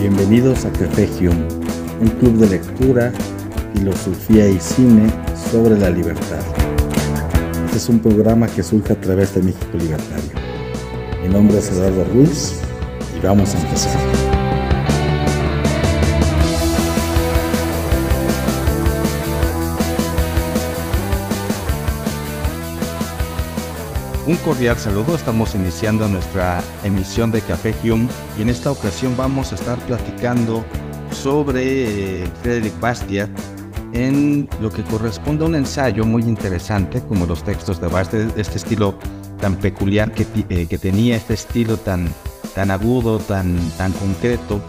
Bienvenidos a Café Hume, un club de lectura, filosofía y cine sobre la libertad. Este es un programa que surge a través de México Libertario. Mi nombre es Eduardo Ruiz y vamos a empezar. Un cordial saludo, estamos iniciando nuestra emisión de Café Hume y en esta ocasión vamos a estar platicando sobre eh, Frederick Bastiat en lo que corresponde a un ensayo muy interesante, como los textos de Bastiat, este estilo tan peculiar que, eh, que tenía, este estilo tan, tan agudo, tan, tan concreto,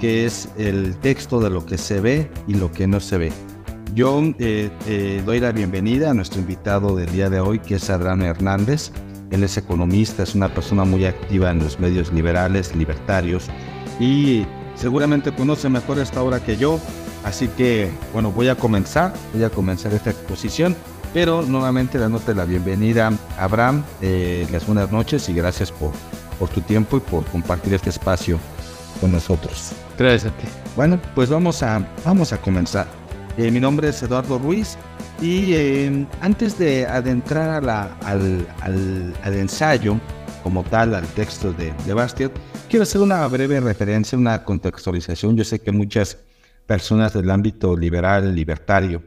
que es el texto de lo que se ve y lo que no se ve. Yo eh, doy la bienvenida a nuestro invitado del día de hoy, que es Adrián Hernández. Él es economista, es una persona muy activa en los medios liberales, libertarios, y seguramente conoce mejor esta obra que yo. Así que, bueno, voy a comenzar, voy a comenzar esta exposición, pero nuevamente dándote la bienvenida, Abraham. Eh, las buenas noches y gracias por, por tu tiempo y por compartir este espacio con nosotros. Gracias a ti. Bueno, pues vamos a, vamos a comenzar. Eh, mi nombre es Eduardo Ruiz y eh, antes de adentrar a al, al, al, ensayo como tal, al texto de, de Bastiat, quiero hacer una breve referencia, una contextualización. Yo sé que muchas personas del ámbito liberal, libertario,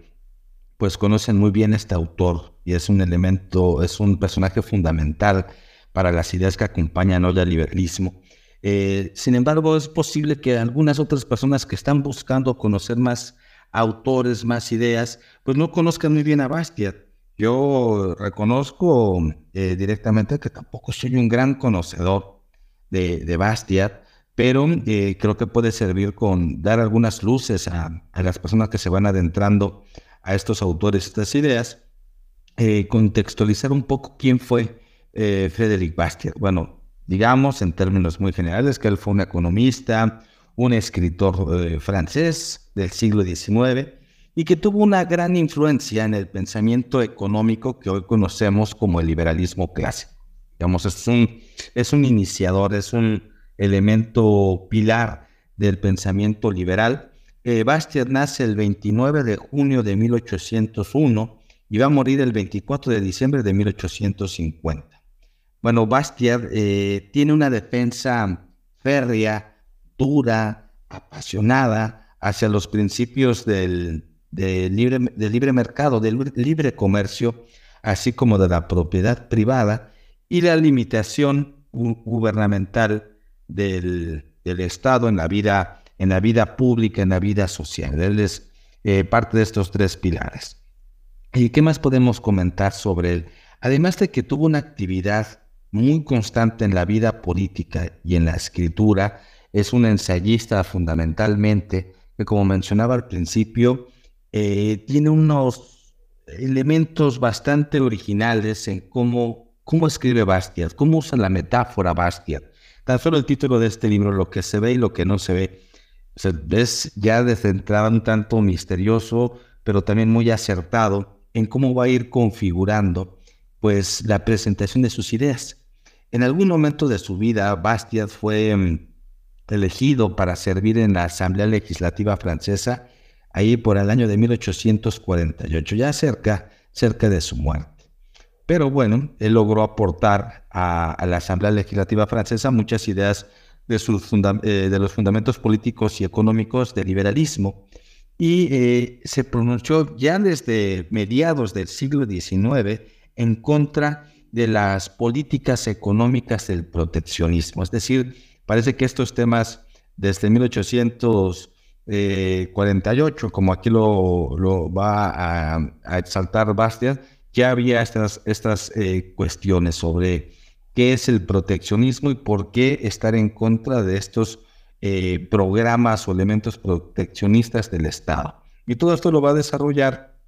pues conocen muy bien este autor y es un elemento, es un personaje fundamental para las ideas que acompañan hoy al liberalismo. Eh, sin embargo, es posible que algunas otras personas que están buscando conocer más autores, más ideas, pues no conozcan muy bien a Bastiat. Yo reconozco eh, directamente que tampoco soy un gran conocedor de, de Bastiat, pero eh, creo que puede servir con dar algunas luces a, a, las personas que se van adentrando a estos autores, estas ideas, eh, contextualizar un poco quién fue eh, Frédéric Bastiat. Bueno, digamos en términos muy generales que él fue un economista, un escritor eh, francés del siglo XIX y que tuvo una gran influencia en el pensamiento económico que hoy conocemos como el liberalismo clásico. Digamos, es un, es un iniciador, es un elemento pilar del pensamiento liberal. Eh, Bastiat nace el 29 de junio de 1801 y va a morir el 24 de diciembre de 1850. Bueno, Bastiat eh, tiene una defensa férrea dura, apasionada hacia los principios del, del, libre, del libre mercado, del libre comercio, así como de la propiedad privada y la limitación gubernamental del, del Estado en la vida en la vida pública, en la vida social. Él es eh, parte de estos tres pilares. ¿Y qué más podemos comentar sobre él? Además de que tuvo una actividad muy constante en la vida política y en la escritura, es un ensayista fundamentalmente que, como mencionaba al principio, eh, tiene unos elementos bastante originales en cómo, cómo escribe Bastiat, cómo usa la metáfora Bastiat. Tan solo el título de este libro, Lo que se ve y lo que no se ve, es ya desde entrada un tanto misterioso, pero también muy acertado en cómo va a ir configurando pues la presentación de sus ideas. En algún momento de su vida, Bastiat fue mm, elegido para servir en la Asamblea Legislativa Francesa, ahí por el año de 1848, ya cerca, cerca de su muerte. Pero bueno, él logró aportar a, la Asamblea Legislativa Francesa muchas ideas de, sus eh, de los fundamentos políticos y económicos del liberalismo y eh, se pronunció ya desde mediados del siglo XIX en contra de las políticas económicas del proteccionismo. Es decir, parece que estos temas desde 1848, como aquí lo, lo va a, a, exaltar Bastiat, ya había estas, estas eh, cuestiones sobre qué es el proteccionismo y por qué estar en contra de estos eh, programas o elementos proteccionistas del Estado. Y todo esto lo va a desarrollar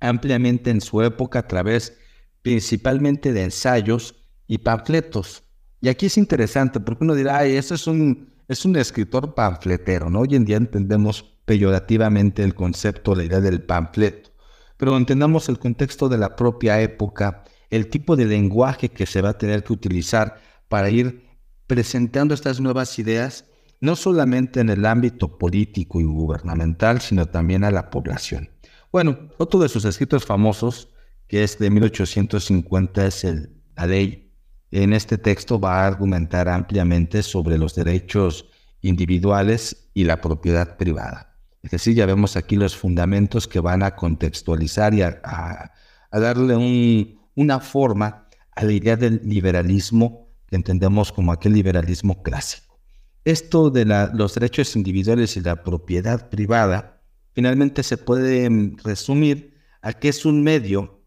ampliamente en su época a través principalmente de ensayos y panfletos. Y aquí es interesante porque uno dirá, ay, eso es un, es un escritor panfletero, ¿no? Hoy en día entendemos peyorativamente el concepto, la idea del panfleto, pero entendamos el contexto de la propia época el tipo de lenguaje que se va a tener que utilizar para ir presentando estas nuevas ideas no solamente en el ámbito político y gubernamental, sino también a la población. Bueno, otro de sus escritos famosos, que es de 1850, es el, la ley. En este texto va a argumentar ampliamente sobre los derechos individuales y la propiedad privada. Es decir, ya vemos aquí los fundamentos que van a contextualizar y a, darle una forma a la idea del liberalismo que entendemos como aquel liberalismo clásico. Esto de los derechos individuales y la propiedad privada finalmente se puede resumir a que es un medio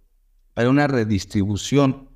para una redistribución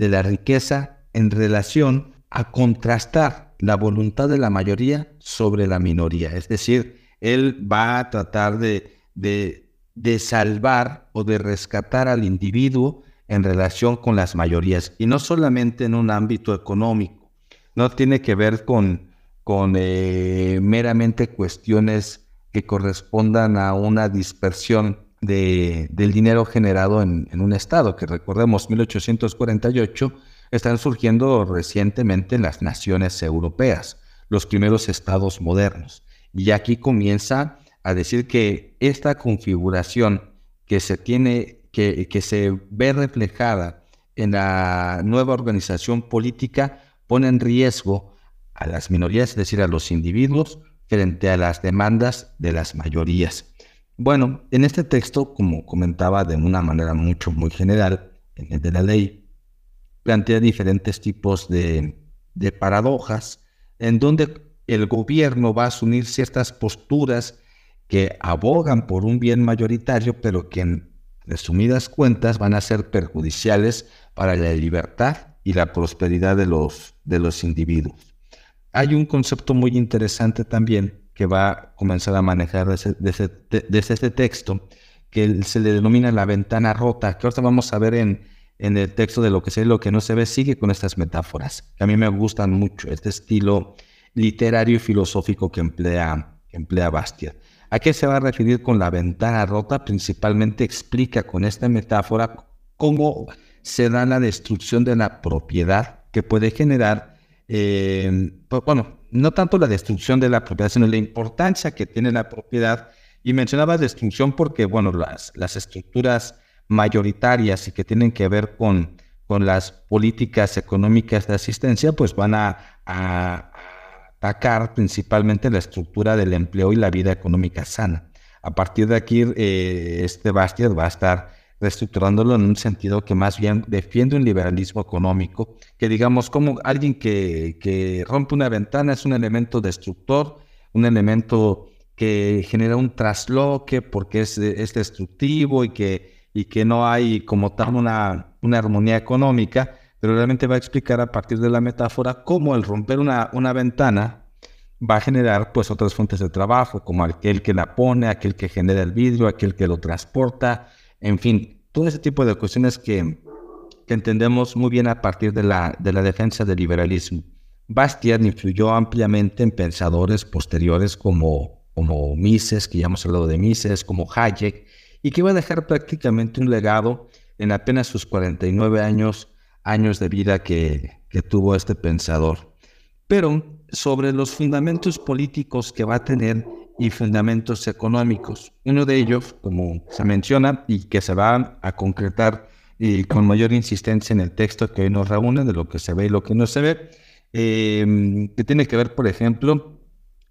de la riqueza en relación a contrastar la voluntad de la mayoría sobre la minoría. Es decir, él va a tratar de, de, salvar o de rescatar al individuo en relación con las mayorías y no solamente en un ámbito económico. No tiene que ver con, con eh, meramente cuestiones que correspondan a una dispersión de, del dinero generado en, en, un estado, que recordemos 1848 están surgiendo recientemente las naciones europeas, los primeros estados modernos. Y aquí comienza a decir que esta configuración que se tiene, que, que se ve reflejada en la nueva organización política pone en riesgo a las minorías, es decir, a los individuos, frente a las demandas de las mayorías. Bueno, en este texto, como comentaba de una manera mucho, muy general, en el de la ley, plantea diferentes tipos de, de paradojas en donde el gobierno va a asumir ciertas posturas que abogan por un bien mayoritario, pero que en resumidas cuentas van a ser perjudiciales para la libertad y la prosperidad de los, de los individuos. Hay un concepto muy interesante también que va a comenzar a manejar desde, desde, este texto, que se le denomina la ventana rota, que ahora vamos a ver en, en el texto de lo que se ve y lo que no se ve, sigue con estas metáforas, que a mí me gustan mucho, este estilo literario y filosófico que emplea, emplea Bastiat. ¿A qué se va a referir con la ventana rota? Principalmente explica con esta metáfora cómo se da la destrucción de la propiedad que puede generar, eh, pues, bueno, no tanto la destrucción de la propiedad, sino la importancia que tiene la propiedad. Y mencionaba destrucción porque, bueno, las, las estructuras mayoritarias y que tienen que ver con, con las políticas económicas de asistencia, pues van a, a atacar principalmente la estructura del empleo y la vida económica sana. A partir de aquí, eh, este Bastiat va a estar reestructurándolo en un sentido que más bien defiende un liberalismo económico, que digamos como alguien que, que rompe una ventana es un elemento destructor, un elemento que genera un trasloque porque es, es destructivo y que, y que no hay como tal una, una armonía económica, pero realmente va a explicar a partir de la metáfora cómo el romper una, una ventana va a generar pues otras fuentes de trabajo, como aquel que la pone, aquel que genera el vidrio, aquel que lo transporta, en fin, todo ese tipo de cuestiones que, entendemos muy bien a partir de la, de la defensa del liberalismo. Bastiat influyó ampliamente en pensadores posteriores como, como Mises, que ya hemos hablado de Mises, como Hayek, y que iba a dejar prácticamente un legado en apenas sus 49 años años de vida que, tuvo este pensador. Pero sobre los fundamentos políticos que va a tener y fundamentos económicos. Uno de ellos, como se menciona y que se va a concretar y con mayor insistencia en el texto que hoy nos reúne, de lo que se ve y lo que no se ve, em, que tiene que ver, por ejemplo,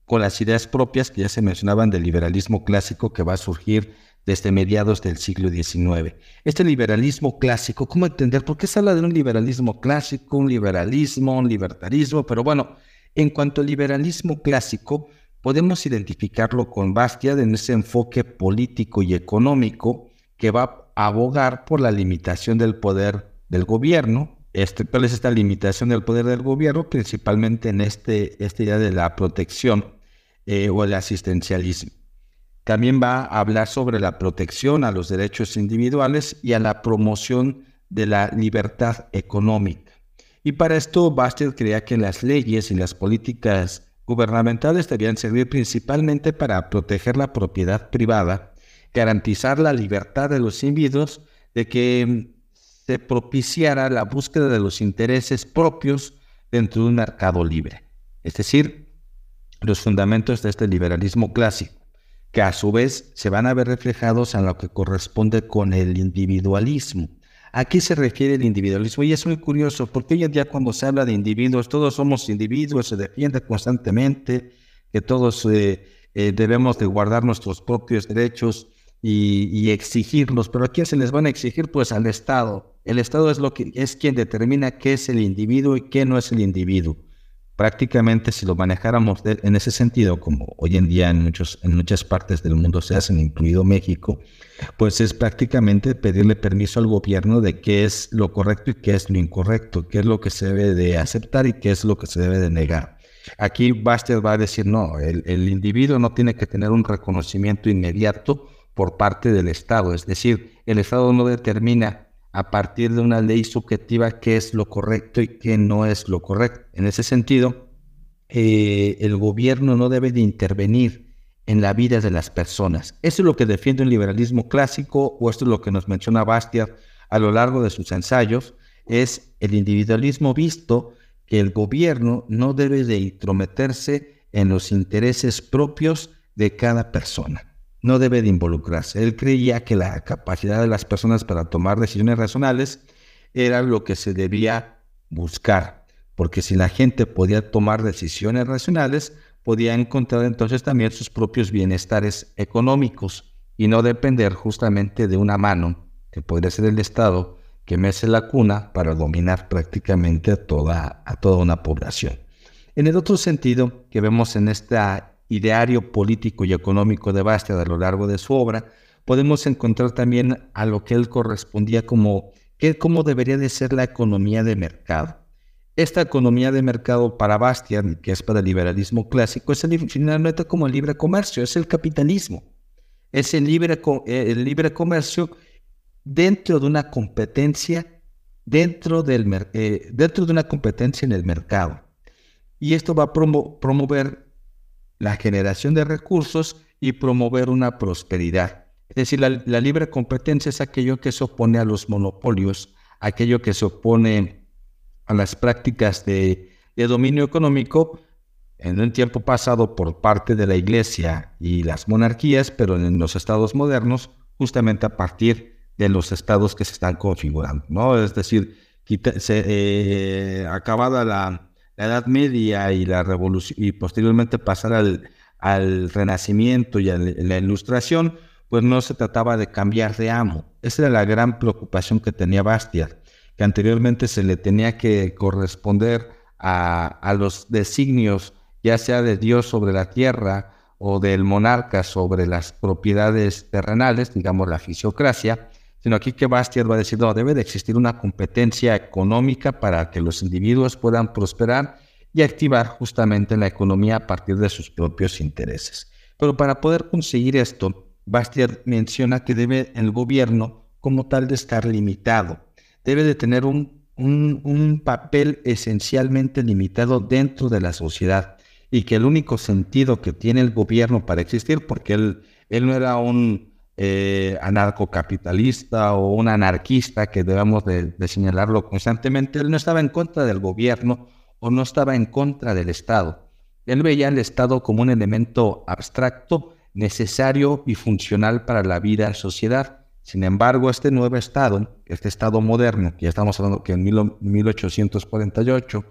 con las ideas propias que ya se mencionaban del liberalismo clásico que va a surgir desde mediados del siglo XIX. Este liberalismo clásico, ¿cómo entender? ¿Por qué se habla de un liberalismo clásico, un liberalismo, un libertarismo? Pero bueno, en cuanto al liberalismo clásico, podemos identificarlo con Bastiat en ese enfoque político y económico que va a abogar por la limitación del poder del gobierno. Este, ¿Cuál es esta limitación del poder del gobierno? Principalmente en este, esta idea de la protección eh, o el asistencialismo. También va a hablar sobre la protección a los derechos individuales y a la promoción de la libertad económica. Y para esto Bastiat creía que las leyes y las políticas gubernamentales debían servir principalmente para proteger la propiedad privada, garantizar la libertad de los individuos, de que se propiciara la búsqueda de los intereses propios dentro de un mercado libre. Es decir, los fundamentos de este liberalismo clásico, que a su vez se van a ver reflejados en lo que corresponde con el individualismo. ¿A qué se refiere el individualismo? Y es muy curioso, porque hoy en día cuando se habla de individuos, todos somos individuos, se defiende constantemente que todos eh, eh, debemos de guardar nuestros propios derechos y, exigirlos. Pero ¿a quién se les van a exigir? Pues al Estado. El Estado es, lo que, es quien determina qué es el individuo y qué no es el individuo. Prácticamente si lo manejáramos en ese sentido, como hoy en día en, muchos, en muchas partes del mundo se hacen, incluido México, pues es prácticamente pedirle permiso al gobierno de qué es lo correcto y qué es lo incorrecto, qué es lo que se debe de aceptar y qué es lo que se debe de negar. Aquí Baster va a decir, no, el, el individuo no tiene que tener un reconocimiento inmediato por parte del Estado. Es decir, el Estado no determina a partir de una ley subjetiva qué es lo correcto y qué no es lo correcto. En ese sentido, eh, el gobierno no debe de intervenir en la vida de las personas. Eso es lo que defiende el liberalismo clásico o esto es lo que nos menciona Bastiat a lo largo de sus ensayos, es el individualismo visto que el gobierno no debe de intrometerse en los intereses propios de cada persona no debe de involucrarse. Él creía que la capacidad de las personas para tomar decisiones racionales era lo que se debía buscar, porque si la gente podía tomar decisiones racionales, podía encontrar entonces también sus propios bienestares económicos y no depender justamente de una mano, que podría ser el Estado, que mece la cuna para dominar prácticamente a toda, a toda una población. En el otro sentido que vemos en esta ideario político y económico de Bastiat a lo largo de su obra, podemos encontrar también a lo que él correspondía como cómo debería de ser la economía de mercado. Esta economía de mercado para Bastiat, que es para el liberalismo clásico, es finalmente como el libre comercio, es el capitalismo. Es el libre, eh, el libre comercio dentro de una competencia, dentro, del, eh, dentro de una competencia en el mercado. Y esto va a promover la generación de recursos y promover una prosperidad. Es decir, la, libre competencia es aquello que se opone a los monopolios, aquello que se opone a las prácticas de, dominio económico en un tiempo pasado por parte de la Iglesia y las monarquías, pero en los estados modernos, justamente a partir de los estados que se están configurando, ¿no? Es decir, se, eh, acabada la, la Edad Media y la Revolución y posteriormente pasar al, al Renacimiento y a la Ilustración, pues no se trataba de cambiar de amo. Esa era la gran preocupación que tenía Bastiat, que anteriormente se le tenía que corresponder a, a los designios, ya sea de Dios sobre la tierra o del monarca sobre las propiedades terrenales, digamos la fisiocracia, sino aquí que Bastiat va a decir, no, debe de existir una competencia económica para que los individuos puedan prosperar y activar justamente la economía a partir de sus propios intereses. Pero para poder conseguir esto, Bastiat menciona que debe el gobierno como tal de estar limitado, debe de tener un, un, papel esencialmente limitado dentro de la sociedad y que el único sentido que tiene el gobierno para existir, porque él, él no era un eh, anarcocapitalista o un anarquista que debemos de, señalarlo constantemente, él no estaba en contra del gobierno o no estaba en contra del Estado. Él veía el Estado como un elemento abstracto, necesario y funcional para la vida en sociedad. Sin embargo, este nuevo Estado, este Estado moderno, que ya estamos hablando que en 1848,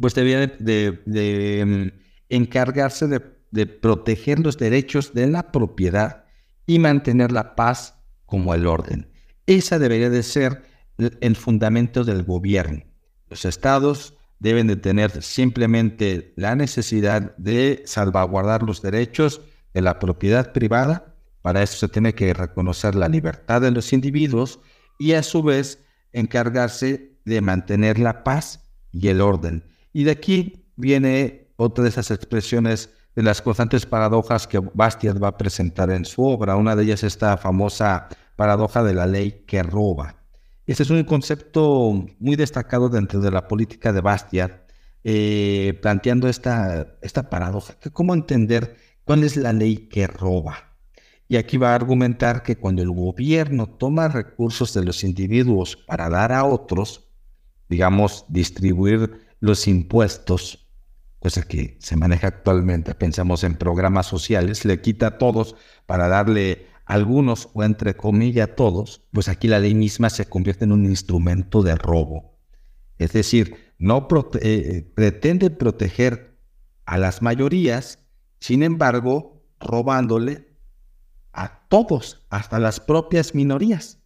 pues debía de, mm, encargarse de proteger los derechos de la propiedad y mantener la paz como el orden. Esa debería de ser el fundamento del gobierno. Los estados deben de tener simplemente la necesidad de salvaguardar los derechos de la propiedad privada. Para eso se tiene que reconocer la libertad de los individuos y a su vez encargarse de mantener la paz y el orden. Y de aquí viene otra de esas expresiones de las constantes paradojas que Bastiat va a presentar en su obra. Una de ellas es esta famosa paradoja de la ley que roba. Este es un concepto muy destacado dentro de la política de Bastiat, eh, planteando esta, esta paradoja. ¿Cómo entender cuál es la ley que roba? Y aquí va a argumentar que cuando el gobierno toma recursos de los individuos para dar a otros, digamos, distribuir los impuestos, cosa que se maneja actualmente, pensamos en programas sociales, le quita a todos para darle algunos o entre comillas todos, pues aquí la ley misma se convierte en un instrumento de robo. Es decir, no eh, pretende proteger a las mayorías, sin embargo, robándole a todos, hasta las propias minorías.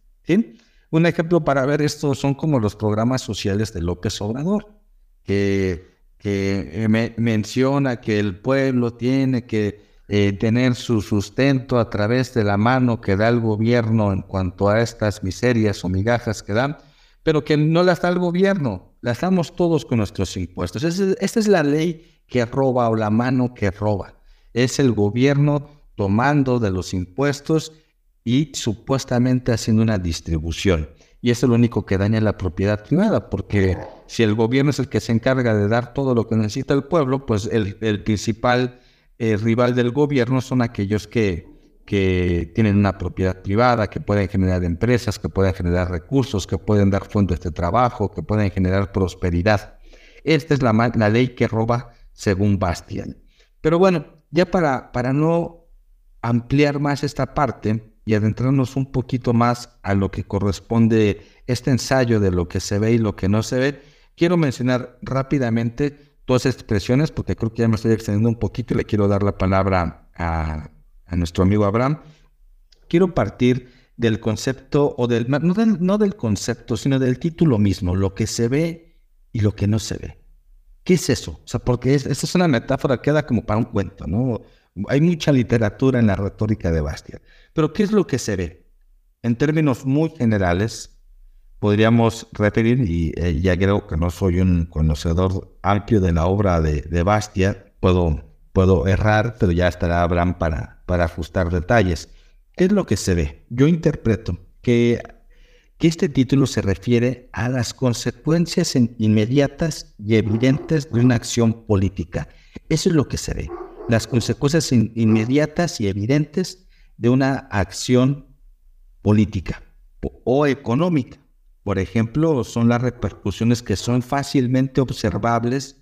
Un ejemplo para ver esto son como los programas sociales de López Obrador, que, que menciona que el pueblo tiene que eh, tener su sustento a través de la mano que da el gobierno en cuanto a estas miserias o migajas que dan, pero que no las da el gobierno, las damos todos con nuestros impuestos. esta es la ley que roba o la mano que roba. Es el gobierno tomando de los impuestos y supuestamente haciendo una distribución. Y es lo único que daña la propiedad privada, porque si el gobierno es el que se encarga de dar todo lo que necesita el pueblo, pues el, el principal el eh, rival del gobierno son aquellos que, que tienen una propiedad privada, que pueden generar empresas, que pueden generar recursos, que pueden dar fuentes de trabajo, que pueden generar prosperidad. Esta es la, la ley que roba según Bastian. Pero bueno, ya para, para no ampliar más esta parte y adentrarnos un poquito más a lo que corresponde este ensayo de lo que se ve y lo que no se ve, quiero mencionar rápidamente dos expresiones, porque creo que ya me estoy extendiendo un poquito y le quiero dar la palabra a, nuestro amigo Abraham. Quiero partir del concepto, o del no, del no del concepto, sino del título mismo, lo que se ve y lo que no se ve. ¿Qué es eso? O sea, porque esta es una metáfora que queda como para un cuento, ¿no? Hay mucha literatura en la retórica de Bastiat. Pero ¿qué es lo que se ve? En términos muy generales, podríamos referir, y eh, ya creo que no soy un conocedor amplio de la obra de, de Bastia, puedo, puedo errar, pero ya estará Abraham para, para ajustar detalles. ¿Qué es lo que se ve? Yo interpreto que, que este título se refiere a las consecuencias inmediatas y evidentes de una acción política. Eso es lo que se ve. Las consecuencias inmediatas y evidentes de una acción política o económica. Por ejemplo, son las repercusiones que son fácilmente observables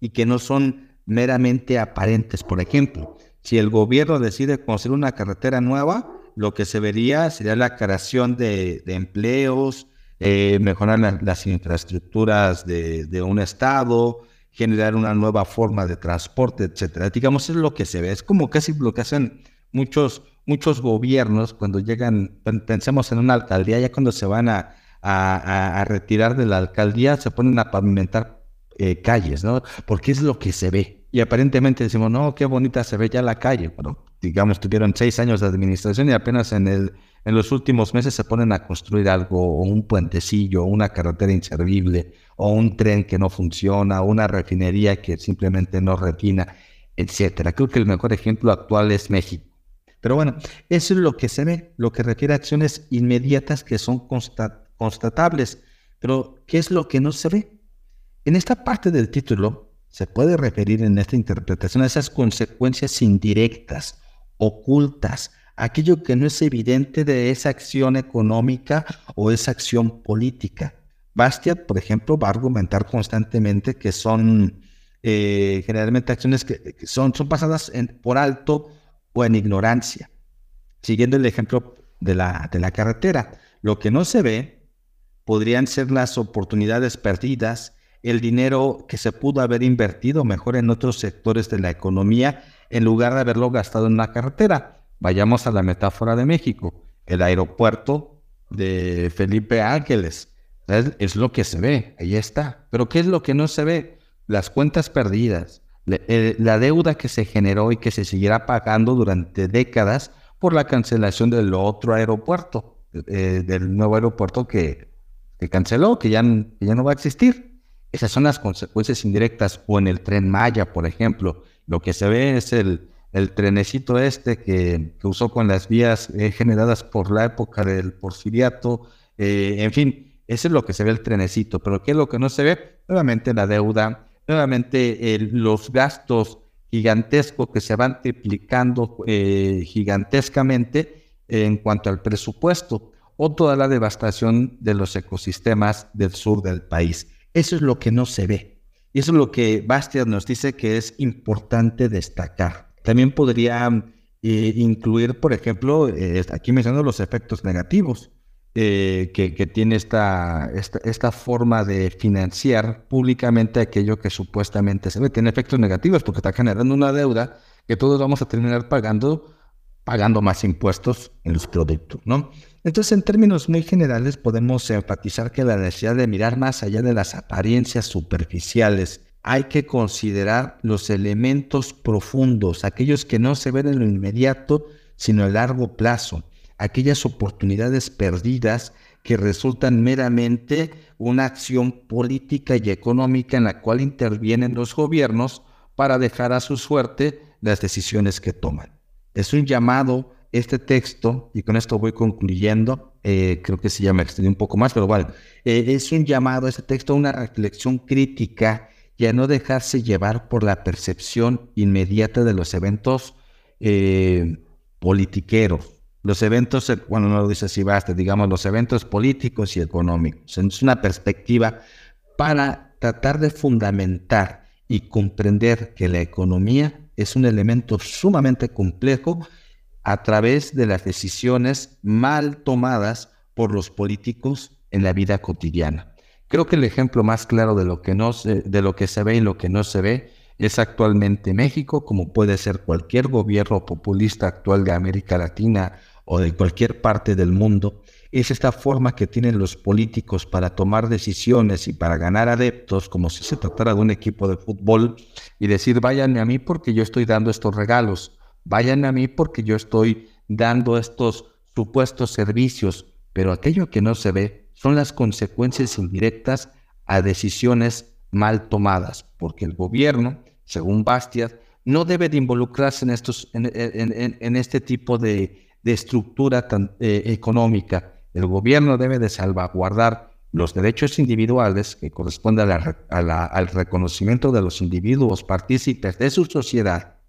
y que no son meramente aparentes. Por ejemplo, si el gobierno decide construir una carretera nueva, lo que se vería sería la creación de, empleos, eh, mejorar las infraestructuras de, un estado, generar una nueva forma de transporte, etcétera. Digamos, es lo que se ve. Es como casi lo que hacen muchos, muchos gobiernos cuando llegan, pensemos en una alcaldía, ya cuando se van a, a, retirar de la alcaldía, se ponen a pavimentar eh, calles, ¿no? Porque es lo que se ve. Y aparentemente decimos, no, qué bonita se ve ya la calle. Bueno, digamos, tuvieron seis años de administración y apenas en, el, en los últimos meses se ponen a construir algo, o un puentecillo, una carretera inservible, o un tren que no funciona, una refinería que simplemente no refina, etcétera. Creo que el mejor ejemplo actual es México. Pero bueno, eso es lo que se ve, lo que refiere a acciones inmediatas que son constantes constatables. Pero, ¿qué es lo que no se ve? En esta parte del título se puede referir en esta interpretación a esas consecuencias indirectas, ocultas, aquello que no es evidente de esa acción económica o esa acción política. Bastiat, por ejemplo, va a argumentar constantemente que son eh, generalmente acciones que, son, son pasadas por alto o en ignorancia. Siguiendo el ejemplo de la, de la carretera, lo que no se ve podrían ser las oportunidades perdidas, el dinero que se pudo haber invertido mejor en otros sectores de la economía en lugar de haberlo gastado en la carretera. Vayamos a la metáfora de México, el aeropuerto de Felipe Ángeles. Es, lo que se ve, ahí está. Pero ¿qué es lo que no se ve? Las cuentas perdidas, la deuda que se generó y que se seguirá pagando durante décadas por la cancelación del otro aeropuerto, eh, del nuevo aeropuerto que canceló, que ya no va a existir. Esas son las consecuencias indirectas. O en el tren Maya, por ejemplo, lo que se ve es el, el trenecito este que, usó con las vías eh, generadas por la época del porfiriato. Eh, en fin, eso es lo que se ve el trenecito. Pero ¿qué es lo que no se ve? Nuevamente la deuda, nuevamente los gastos gigantescos que se van triplicando eh, gigantescamente en cuanto al presupuesto o toda la devastación de los ecosistemas del sur del país. Eso es lo que no se ve. Y eso es lo que Bastiat nos dice que es importante destacar. También podría eh, incluir, por ejemplo, eh, aquí mencionando los efectos negativos eh, que, tiene esta, esta, forma de financiar públicamente aquello que supuestamente se ve. Tiene efectos negativos porque está generando una deuda que todos vamos a terminar pagando, pagando más impuestos en los productos, ¿no? Entonces, en términos muy generales, podemos enfatizar que la necesidad de mirar más allá de las apariencias superficiales, hay que considerar los elementos profundos, aquellos que no se ven en lo inmediato, sino a largo plazo, aquellas oportunidades perdidas que resultan meramente una acción política y económica en la cual intervienen los gobiernos para dejar a su suerte las decisiones que toman. Es un llamado este texto, y con esto voy concluyendo, eh, creo que se llama extendí un poco más, pero bueno, eh, es un llamado, este texto, a una reflexión crítica y a no dejarse llevar por la percepción inmediata de los eventos eh, politiqueros. Los eventos, bueno, no lo dice así, basta, digamos, los eventos políticos y económicos. Es una perspectiva para tratar de fundamentar y comprender que la economía es un elemento sumamente complejo a través de las decisiones mal tomadas por los políticos en la vida cotidiana. Creo que el ejemplo más claro de lo que, no se, de lo que se ve y lo que no se ve es actualmente México, como puede ser cualquier gobierno populista actual de América Latina o de cualquier parte del mundo, es esta forma que tienen los políticos para tomar decisiones y para ganar adeptos, como si se tratara de un equipo de fútbol, y decir, váyanme a mí porque yo estoy dando estos regalos vayan a mí porque yo estoy dando estos supuestos servicios, pero aquello que no se ve son las consecuencias indirectas a decisiones mal tomadas, porque el gobierno, según Bastiat, no debe de involucrarse en, estos, en, este tipo de, estructura eh, económica. El gobierno debe de salvaguardar los derechos individuales que corresponden al reconocimiento de los individuos partícipes de su sociedad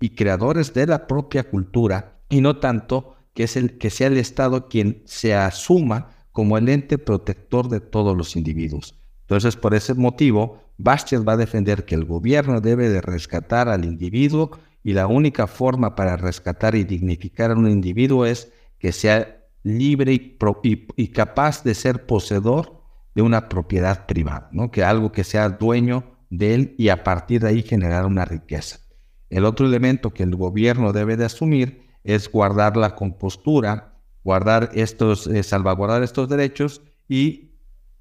y creadores de la propia cultura y no tanto que, es el, que sea el Estado quien se asuma como el ente protector de todos los individuos. Entonces, por ese motivo, Bastiat va a defender que el gobierno debe de rescatar al individuo y la única forma para rescatar y dignificar a un individuo es que sea libre y, capaz de ser poseedor de una propiedad privada, ¿no? que algo que sea dueño de él y a partir de ahí generar una riqueza. El otro elemento que el gobierno debe de asumir es guardar la compostura, guardar estos, eh, salvaguardar estos derechos y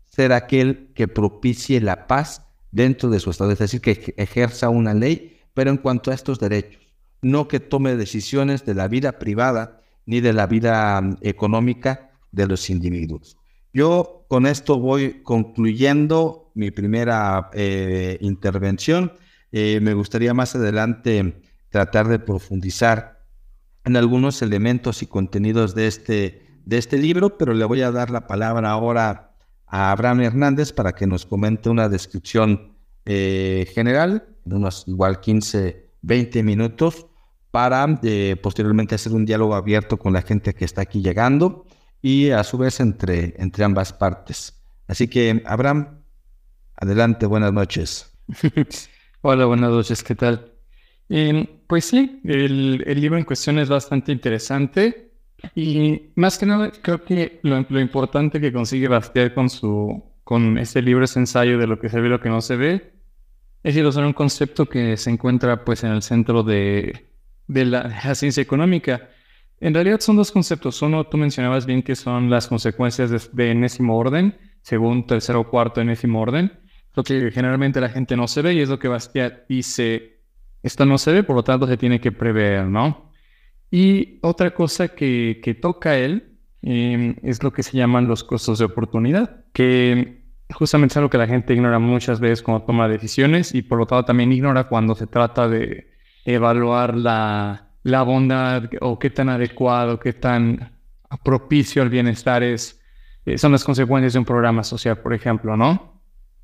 ser aquel que propicie la paz dentro de su Estado, es decir, que ejerza una ley, pero en cuanto a estos derechos, no que tome decisiones de la vida privada ni de la vida mm, económica de los individuos. Yo con esto voy concluyendo mi primera eh, intervención. Eh, me gustaría más adelante tratar de profundizar en algunos elementos y contenidos de este, de este libro, pero le voy a dar la palabra ahora a Abraham Hernández para que nos comente una descripción eh, general, de unos igual 15, 20 minutos, para eh, posteriormente hacer un diálogo abierto con la gente que está aquí llegando y a su vez entre, entre ambas partes. Así que, Abraham, adelante, buenas noches. Hola, buenas noches, ¿qué tal? Em, pues sí, el, libro en cuestión es bastante interesante y más que nada creo que lo, importante que consigue Bastiat con, su, con este libro es ensayo de lo que se ve y lo que no se ve, es ilustrar un concepto que se encuentra pues en el centro de, de la, ciencia económica. En realidad son dos conceptos. Uno, tú mencionabas bien que son las consecuencias de, de enésimo orden, según tercero o cuarto enésimo orden lo que generalmente la gente no se ve y es lo que Bastiat dice, esto no se ve, por lo tanto se tiene que prever, ¿no? Y otra cosa que, que toca él em, es lo que se llaman los costos de oportunidad, que justamente es algo que la gente ignora muchas veces cuando toma decisiones y por lo tanto también ignora cuando se trata de evaluar la, la bondad o qué tan adecuado, qué tan propicio al bienestar es, eh, son las consecuencias de un programa social, por ejemplo, ¿no?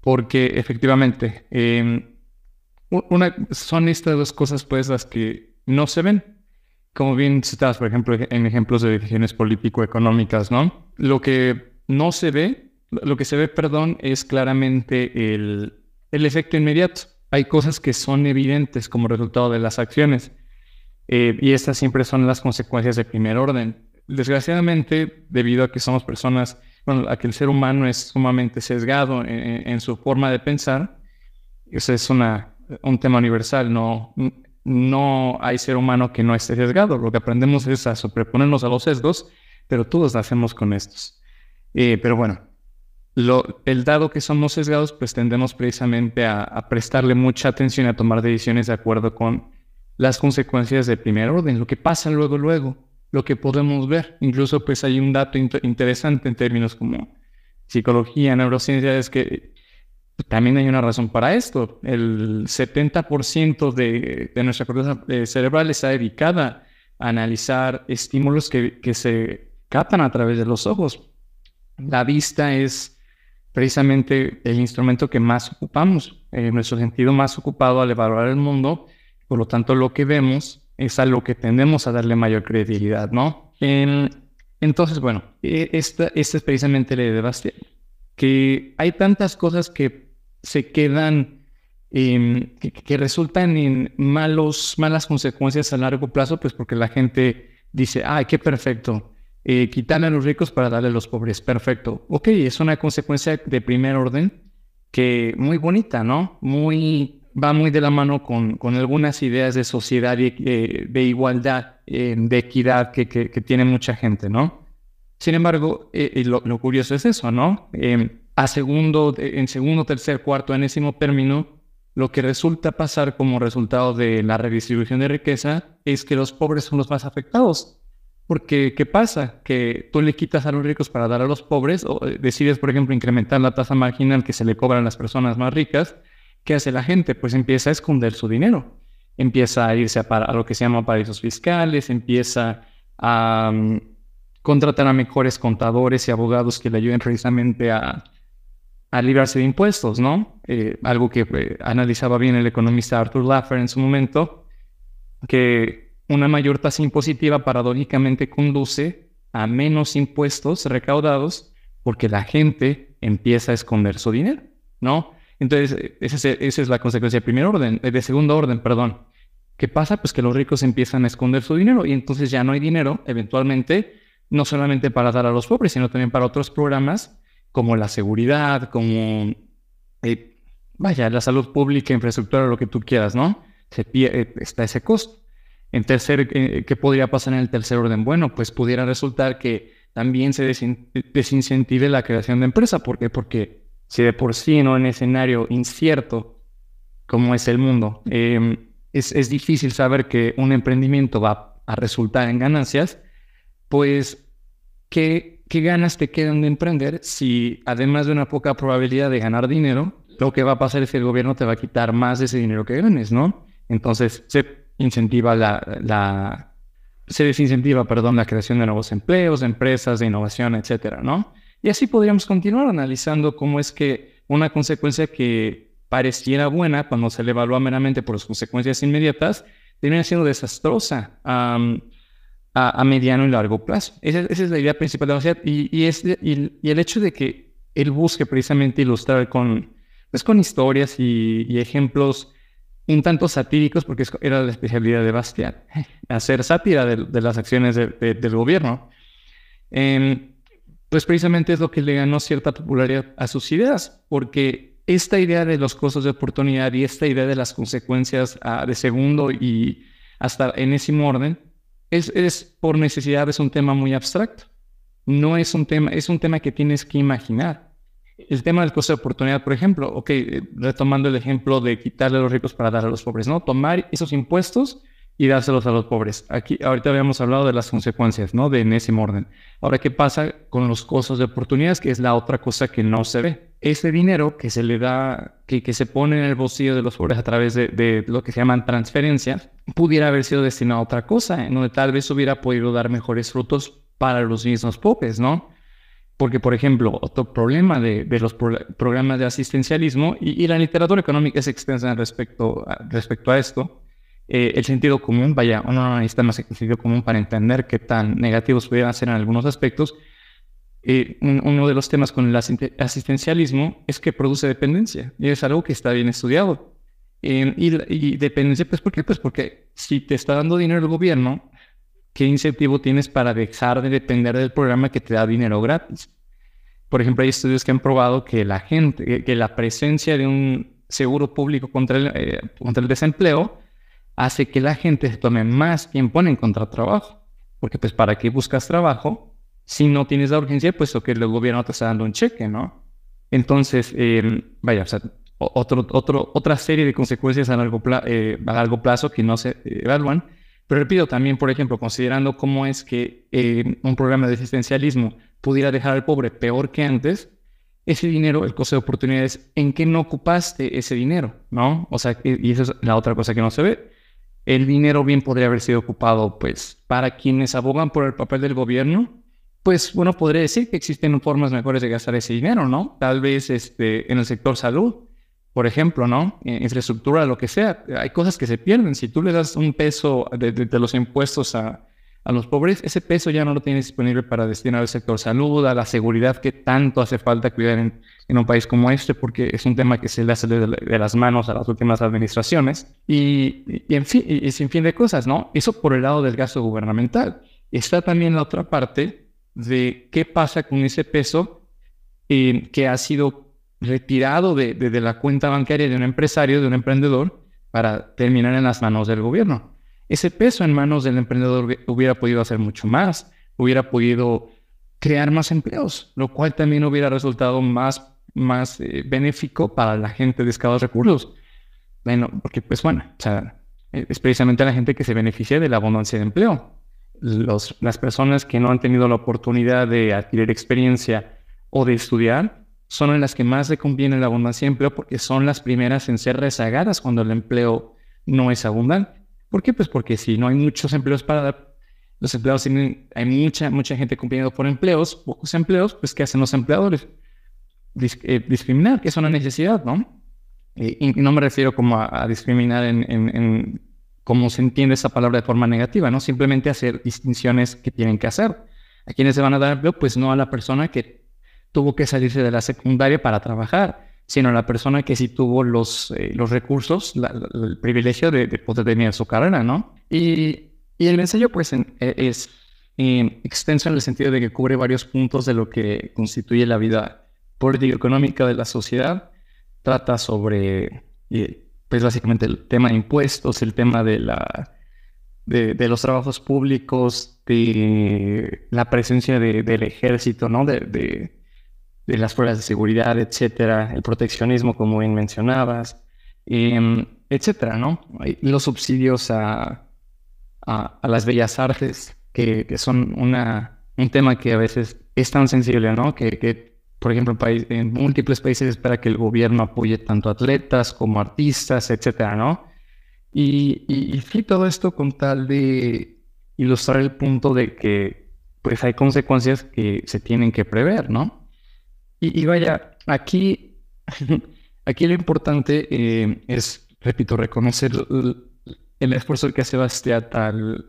Porque efectivamente em, una, son estas dos cosas pues las que no se ven. Como bien citabas, por ejemplo, en ejemplos de decisiones político-económicas, ¿no? Lo que no se ve, lo que se ve, perdón, es claramente el, el efecto inmediato. Hay cosas que son evidentes como resultado de las acciones eh, y estas siempre son las consecuencias de primer orden. Desgraciadamente, debido a que somos personas, bueno, a que el ser humano es sumamente sesgado en, su forma de pensar, ese es una, un tema universal, no, no hay ser humano que no esté sesgado. Lo que aprendemos es a sobreponernos a los sesgos, pero todos nacemos con estos. Eh, pero bueno, lo, el dado que somos sesgados, pues tendemos precisamente a, prestarle mucha atención y a tomar decisiones de acuerdo con las consecuencias de primer orden, lo que pasa luego, luego, lo que podemos ver. Incluso pues hay un dato interesante en términos como psicología, neurociencia, es que también hay una razón para esto. El 70% de, de, nuestra corteza eh, cerebral está dedicada a analizar estímulos que, que se captan a través de los ojos. La vista es precisamente el instrumento que más ocupamos, en nuestro sentido más ocupado al evaluar el mundo, por lo tanto lo que vemos es a lo que tendemos a darle mayor credibilidad, ¿no? entonces, bueno, e, esta, esta es precisamente la idea de Bastián, que hay tantas cosas que se quedan, que, que, resultan en malos, malas consecuencias a largo plazo, pues porque la gente dice, ay, qué perfecto, eh, quitarle a los ricos para darle a los pobres. Perfecto. Ok, es una consecuencia de primer orden que muy bonita, ¿no? Muy, va muy de la mano con, con algunas ideas de sociedad y eh, de igualdad, eh, de equidad que, tiene mucha gente, ¿no? Sin embargo, lo, lo, curioso es eso, ¿no? a segundo, en segundo, tercer, cuarto, enésimo término, lo que resulta pasar como resultado de la redistribución de riqueza es que los pobres son los más afectados. Porque, ¿qué pasa? Que tú le quitas a los ricos para dar a los pobres, o eh, decides, por ejemplo, incrementar la tasa marginal que se le cobran a las personas más ricas. ¿Qué hace la gente? Pues empieza a esconder su dinero. Empieza a irse a, lo que se llama paraísos fiscales, empieza a mm, contratar a mejores contadores y abogados que le ayuden precisamente a, a librarse de impuestos, ¿no? Eh, algo que eh, analizaba bien el economista Arthur Laffer en su momento, que una mayor tasa impositiva paradójicamente conduce a menos impuestos recaudados porque la gente empieza a esconder su dinero, ¿no? Entonces, esa es, la consecuencia de primer orden, de segundo orden, perdón. ¿Qué pasa? Pues que los ricos empiezan a esconder su dinero y entonces ya no hay dinero, eventualmente, no solamente para dar a los pobres, sino también para otros programas como la seguridad, como, eh, vaya, la salud pública, infraestructura, lo que tú quieras, ¿no? Eh, está ese costo. En tercer, eh, ¿qué podría pasar en el tercer orden? Bueno, pues pudiera resultar que también se desincentive la creación de empresa. ¿Por qué? Porque si de por sí en un escenario incierto como es el mundo, em, es, difícil saber que un emprendimiento va a resultar en ganancias, pues, ¿qué, ¿qué ganas te quedan de emprender si además de una poca probabilidad de ganar dinero, lo que va a pasar es que el gobierno te va a quitar más de ese dinero que ganes, ¿no? Entonces, se incentiva la, se desincentiva, perdón, la creación de nuevos empleos, empresas, de innovación, etcétera, ¿no? Y así podríamos continuar analizando cómo es que una consecuencia que pareciera buena cuando se le evalúa meramente por las consecuencias inmediatas, termina siendo desastrosa a, mediano y largo plazo. Esa, es la idea principal de la sociedad y, y, y, el hecho de que él busque precisamente ilustrar con, pues, con historias y ejemplos un tanto satíricos, porque era la especialidad de Bastián, hacer sátira de, las acciones del gobierno. Em, pues precisamente es lo que le ganó cierta popularidad a sus ideas, porque esta idea de los costos de oportunidad y esta idea de las consecuencias ah, de segundo y hasta enésimo orden, es, por necesidad, es un tema muy abstracto. No es un tema, es un tema que tienes que imaginar. El tema del costo de oportunidad, por ejemplo, ok, retomando el ejemplo de quitarle a los ricos para dar a los pobres, ¿no? Tomar esos impuestos y dárselos a los pobres. Aquí, ahorita habíamos hablado de las consecuencias, ¿no? De en ese orden. Ahora, ¿qué pasa con los costos de oportunidades? Que es la otra cosa que no se ve. Ese dinero que se le da, que, que se pone en el bolsillo de los pobres a través de, de lo que se llaman transferencias, pudiera haber sido destinado a otra cosa, en donde tal vez hubiera podido dar mejores frutos para los mismos pobres, ¿no? Porque, por ejemplo, otro problema de, los programas de asistencialismo, y, la literatura económica es extensa respecto respecto a esto, eh, el sentido común, vaya, uno no necesita más sentido común para entender qué tan negativos pudieran ser en algunos aspectos, eh, uno de los temas con el asistencialismo es que produce dependencia y es algo que está bien estudiado. y, y, dependencia, pues, ¿por qué? Pues porque si te está dando dinero el gobierno, ¿qué incentivo tienes para dejar de depender del programa que te da dinero gratis? Por ejemplo, hay estudios que han probado que la gente, que la presencia de un seguro público contra el, eh, contra el desempleo hace que la gente se tome más tiempo en encontrar trabajo. Porque pues, ¿para qué buscas trabajo si no tienes la urgencia, puesto que el gobierno te está dando un cheque, ¿no? Entonces, em, vaya, o sea, otro, otro, otra serie de consecuencias a largo, eh, a largo plazo que no se evalúan. Pero repito, también, por ejemplo, considerando cómo es que em, un programa de asistencialismo pudiera dejar al pobre peor que antes, ese dinero, el costo de oportunidades, ¿en qué no ocupaste ese dinero? ¿No? O sea, y esa es la otra cosa que no se ve. El dinero bien podría haber sido ocupado, pues, para quienes abogan por el papel del gobierno, pues, bueno, podría decir que existen formas mejores de gastar ese dinero, ¿no? Tal vez este, en el sector salud, por ejemplo, ¿no? Infraestructura, lo que sea. Hay cosas que se pierden. Si tú le das un peso de los impuestos a, a los pobres, ese peso ya no lo tienes disponible para destinar al sector salud, a la seguridad que tanto hace falta cuidar en, un país como este, porque es un tema que se le hace de, las manos a las últimas administraciones. Y, en fin, y, sin fin de cosas, ¿no? Eso por el lado del gasto gubernamental. Está también la otra parte de qué pasa con ese peso eh, que ha sido retirado de, de la cuenta bancaria de un empresario, de un emprendedor, para terminar en las manos del gobierno ese peso en manos del emprendedor hubiera podido hacer mucho más, hubiera podido crear más empleos, lo cual también hubiera resultado más, más eh, benéfico para la gente de escasos recursos. Bueno, porque pues bueno, o sea, eh, es precisamente la gente que se beneficia de la abundancia de empleo. Las personas que no han tenido la oportunidad de adquirir experiencia o de estudiar son las que más le conviene la abundancia de empleo porque son las primeras en ser rezagadas cuando el empleo no es abundante. ¿Por qué? Pues porque si no hay muchos empleos para dar, los empleados tienen, hay mucha, mucha gente compitiendo por empleos, pocos empleos, pues ¿qué hacen los empleadores? Eh, discriminar, que es una necesidad, ¿no? Y, no me refiero como a, discriminar en, en, cómo se entiende esa palabra de forma negativa, ¿no? Simplemente hacer distinciones que tienen que hacer. ¿A quiénes se van a dar empleo? Pues no a la persona que tuvo que salirse de la secundaria para trabajar sino la persona que sí tuvo los, eh, los recursos, el privilegio de, poder tener su carrera, ¿no? Y, y el ensayo, pues, e, es eh, extenso en el sentido de que cubre varios puntos de lo que constituye la vida político-económica de la sociedad. Trata sobre, eh, pues, básicamente el tema de impuestos, el tema de la... De, de los trabajos públicos, de la presencia de, del ejército, ¿no? de, de las fuerzas de seguridad, etcétera, el proteccionismo, como bien mencionabas, em, etcétera, ¿no? Los subsidios a, a, las bellas artes, que, que, son una, un tema que a veces es tan sensible, ¿no? Que, que por ejemplo, en, país, en múltiples países espera que el gobierno apoye tanto atletas como artistas, etcétera, ¿no? Y, y, y todo esto con tal de ilustrar el punto de que pues hay consecuencias que se tienen que prever, ¿no? Y, vaya, aquí, aquí lo importante eh, es, repito, reconocer el, esfuerzo que hace Bastiat al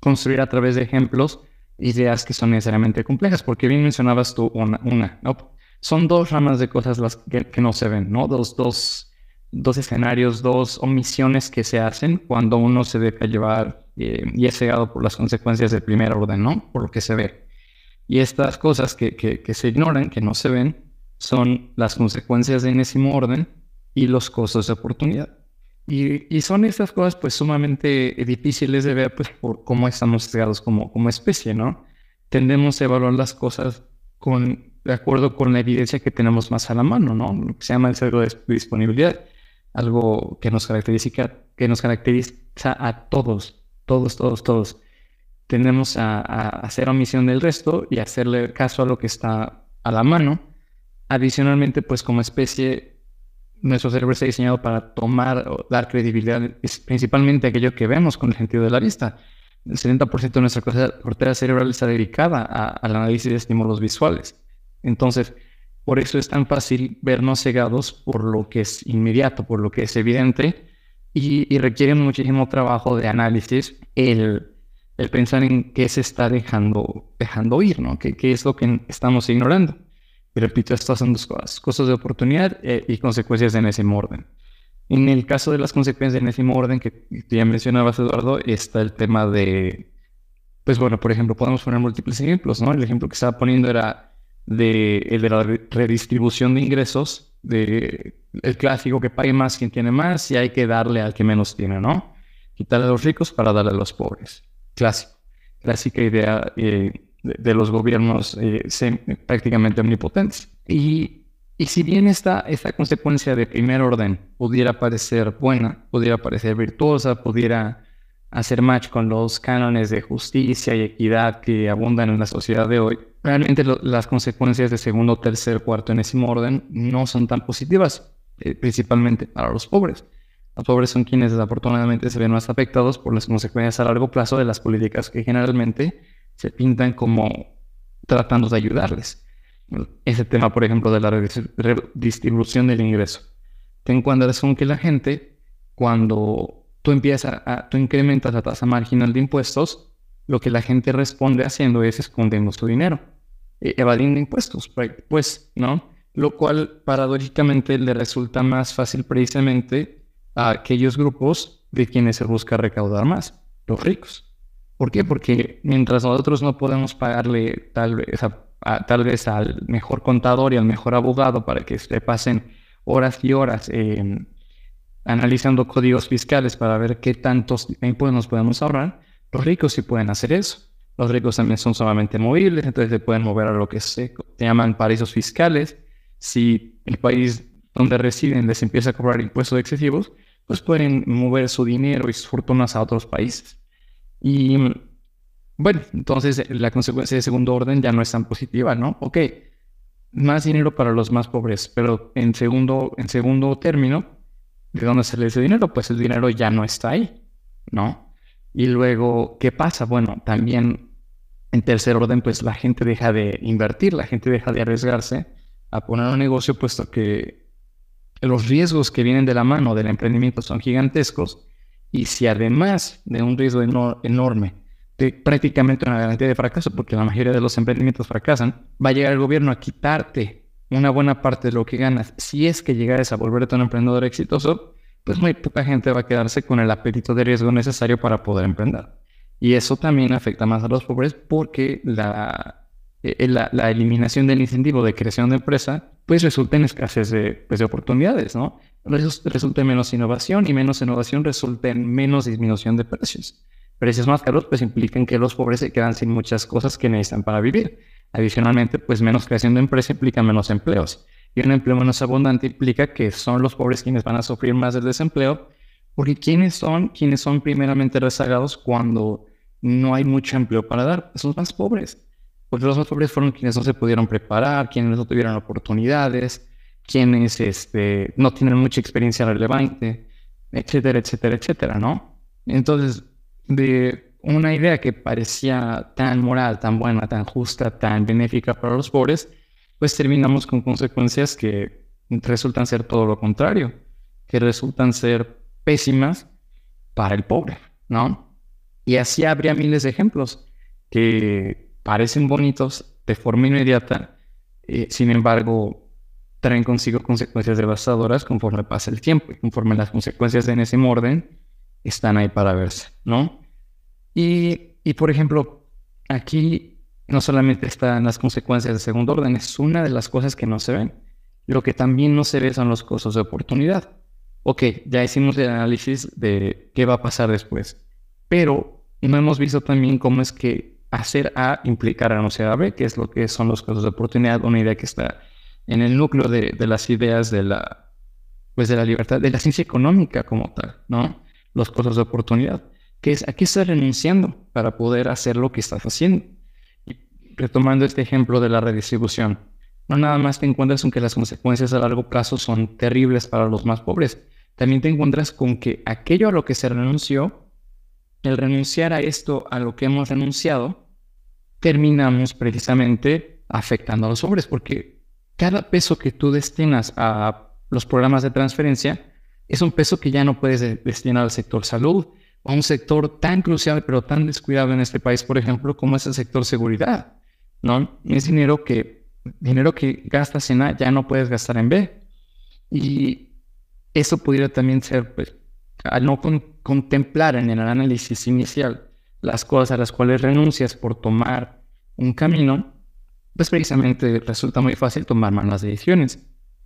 construir a través de ejemplos ideas que son necesariamente complejas, porque bien mencionabas tú una, ¿no? Son dos ramas de cosas las que, no se ven, ¿no? Dos, dos, dos escenarios, dos omisiones que se hacen cuando uno se deja llevar eh, y es cegado por las consecuencias del primer orden, ¿no? Por lo que se ve. Y estas cosas que, que, se ignoran, que no se ven, son las consecuencias de enésimo orden y los costos de oportunidad. Y, y, son estas cosas pues sumamente difíciles de ver pues por cómo estamos creados como, como especie, ¿no? Tendemos a evaluar las cosas con, de acuerdo con la evidencia que tenemos más a la mano, ¿no? Lo que se llama el cero de disponibilidad, algo que nos caracteriza, que nos caracteriza a todos, todos, todos, todos tendemos a, hacer omisión del resto y hacerle caso a lo que está a la mano. Adicionalmente, pues como especie, nuestro cerebro está diseñado para tomar o dar credibilidad, principalmente aquello que vemos con el sentido de la vista. El 70% de nuestra corteza cerebral está dedicada al análisis de estímulos visuales. Entonces, por eso es tan fácil vernos cegados por lo que es inmediato, por lo que es evidente y, y requiere muchísimo trabajo de análisis el el pensar en qué se está dejando, dejando ir, ¿no? ¿Qué, qué es lo que estamos ignorando? Y repito, estas son dos cosas, cosas de oportunidad eh, y consecuencias en ese orden. En el caso de las consecuencias en ese orden que ya mencionabas, Eduardo, está el tema de, pues bueno, por ejemplo, podemos poner múltiples ejemplos, ¿no? El ejemplo que estaba poniendo era de, el de la redistribución de ingresos, de el clásico que pague más quien tiene más y hay que darle al que menos tiene, ¿no? Quitarle a los ricos para darle a los pobres. Clásico. Clásica idea eh, de, los gobiernos eh, prácticamente omnipotentes. Y, y si bien esta, esta consecuencia de primer orden pudiera parecer buena, pudiera parecer virtuosa, pudiera hacer match con los cánones de justicia y equidad que abundan en la sociedad de hoy, realmente las consecuencias de segundo, tercer, cuarto en ese orden no son tan positivas, eh, principalmente para los pobres. Los pobres son quienes desafortunadamente se ven más afectados por las consecuencias a largo plazo de las políticas que generalmente se pintan como tratando de ayudarles. Ese tema, por ejemplo, de la redistribución del ingreso. Ten cuenta que la gente, cuando tú empiezas a, tú incrementas la tasa marginal de impuestos, lo que la gente responde haciendo es escondiendo su dinero, e, evadiendo impuestos, pues, ¿no? Lo cual paradójicamente le resulta más fácil precisamente a aquellos grupos de quienes se busca recaudar más, los ricos. ¿Por qué? Porque mientras nosotros no podemos pagarle tal vez, tal vez al mejor contador y al mejor abogado para que se pasen horas y horas analizando códigos fiscales para ver qué tantos impuestos nos podemos ahorrar, los ricos sí pueden hacer eso. Los ricos también son solamente movibles, entonces se pueden mover a lo que se, llaman paraísos fiscales. Si el país donde residen les empieza a cobrar impuestos excesivos, pues pueden mover su dinero y sus fortunas a otros países. Y bueno, entonces la consecuencia de segundo orden ya no es tan positiva, ¿no? Ok, más dinero para los más pobres, pero en segundo, en segundo término, ¿de dónde sale ese dinero? Pues el dinero ya no está ahí, ¿no? Y luego, ¿qué pasa? Bueno, también en tercer orden, pues la gente deja de invertir, la gente deja de arriesgarse a poner un negocio, puesto que los riesgos que vienen de la mano del emprendimiento son gigantescos. Y si además de un riesgo enorme, de prácticamente una garantía de fracaso, porque la mayoría de los emprendimientos fracasan, va a llegar el gobierno a quitarte una buena parte de lo que ganas, si es que llegares a volverte un emprendedor exitoso, pues muy poca gente va a quedarse con el apetito de riesgo necesario para poder emprender. Y eso también afecta más a los pobres porque la, eh, la, eliminación del incentivo de creación de empresa, pues resulta en escasez de, pues, de oportunidades, ¿no? Resulta en menos innovación y menos innovación resulta en menos disminución de precios. Precios más caros pues implican que los pobres se quedan sin muchas cosas que necesitan para vivir. Adicionalmente, pues menos creación de empresa implica menos empleos. Y un empleo menos abundante implica que son los pobres quienes van a sufrir más del desempleo, porque ¿quiénes son quienes son primeramente rezagados cuando no hay mucho empleo para dar? Son los más pobres. Porque los pobres fueron quienes no se pudieron preparar, quienes no tuvieron oportunidades, quienes este, no tienen mucha experiencia relevante, etcétera, etcétera, etcétera, ¿no? Entonces, de una idea que parecía tan moral, tan buena, tan justa, tan benéfica para los pobres, pues terminamos con consecuencias que resultan ser todo lo contrario, que resultan ser pésimas para el pobre, ¿no? Y así habría miles de ejemplos que parecen bonitos de forma inmediata, eh, sin embargo, traen consigo consecuencias devastadoras conforme pasa el tiempo y conforme las consecuencias en ese orden están ahí para verse, ¿no? Y, por ejemplo, aquí no solamente están las consecuencias de segundo orden, es una de las cosas que no se ven. Lo que también no se ve son los costos de oportunidad. Ok, ya hicimos el análisis de qué va a pasar después, pero no hemos visto también cómo es que hacer A implicar a no ser a B, que es lo que son los costos de oportunidad, una idea que está en el núcleo de, las ideas de la, pues de la libertad, de la ciencia económica como tal, ¿no? Los costos de oportunidad que es a qué estás renunciando para poder hacer lo que estás haciendo. Retomando este ejemplo de la redistribución, no nada más te encuentras con que las consecuencias a largo plazo son terribles para los más pobres, también te encuentras con que aquello a lo que se renunció, el renunciar a esto a lo que hemos renunciado, terminamos precisamente afectando a los pobres, porque cada peso que tú destinas a los programas de transferencia es un peso que ya no puedes destinar al sector salud, a un sector tan crucial pero tan descuidado en este país, por ejemplo, como es el sector seguridad, ¿no? Es dinero que, dinero que gastas en A ya no puedes gastar en B. Y eso pudiera también ser, pues, al no contemplar en el análisis inicial las cosas a las cuales renuncias por tomar un camino, pues precisamente resulta muy fácil tomar malas decisiones.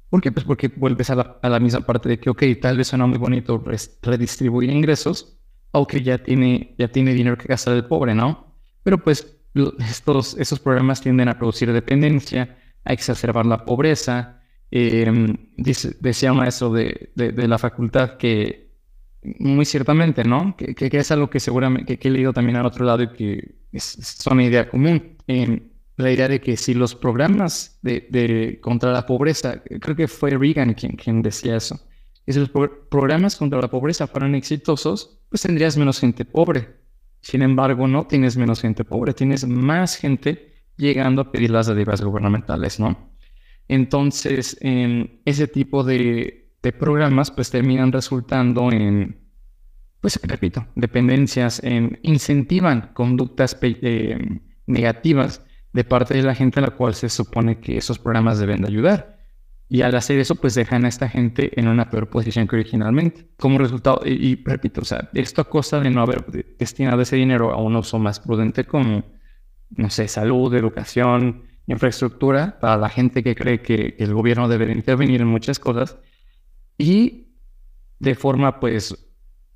¿Por qué? Pues porque vuelves a la, misma parte de que, ok, tal vez suena muy bonito redistribuir ingresos, aunque ya tiene, ya tiene dinero que gastar el pobre, ¿no? Pero pues estos, esos programas tienden a producir dependencia, a exacerbar la pobreza. Em, decía un maestro de, de, la facultad que, muy ciertamente, ¿no? Que, que, es algo que seguramente que, he leído también al otro lado y que es, es una idea común. Eh, la idea de que si los programas de, contra la pobreza, creo que fue Reagan quien, quien decía eso, y si los programas contra la pobreza fueran exitosos, pues tendrías menos gente pobre. Sin embargo, no tienes menos gente pobre, tienes más gente llegando a pedir las dádivas gubernamentales, ¿no? Entonces, ese tipo de, de, programas pues terminan resultando en, pues repito, dependencias, en, incentivan conductas eh, negativas de parte de la gente a la cual se supone que esos programas deben de ayudar. Y al hacer eso, pues dejan a esta gente en una peor posición que originalmente. Como resultado, y, repito, o sea, esto a costa de no haber destinado ese dinero a un uso más prudente como, no sé, salud, educación, infraestructura, para la gente que cree que, el gobierno debe intervenir en muchas cosas. Y de forma, pues,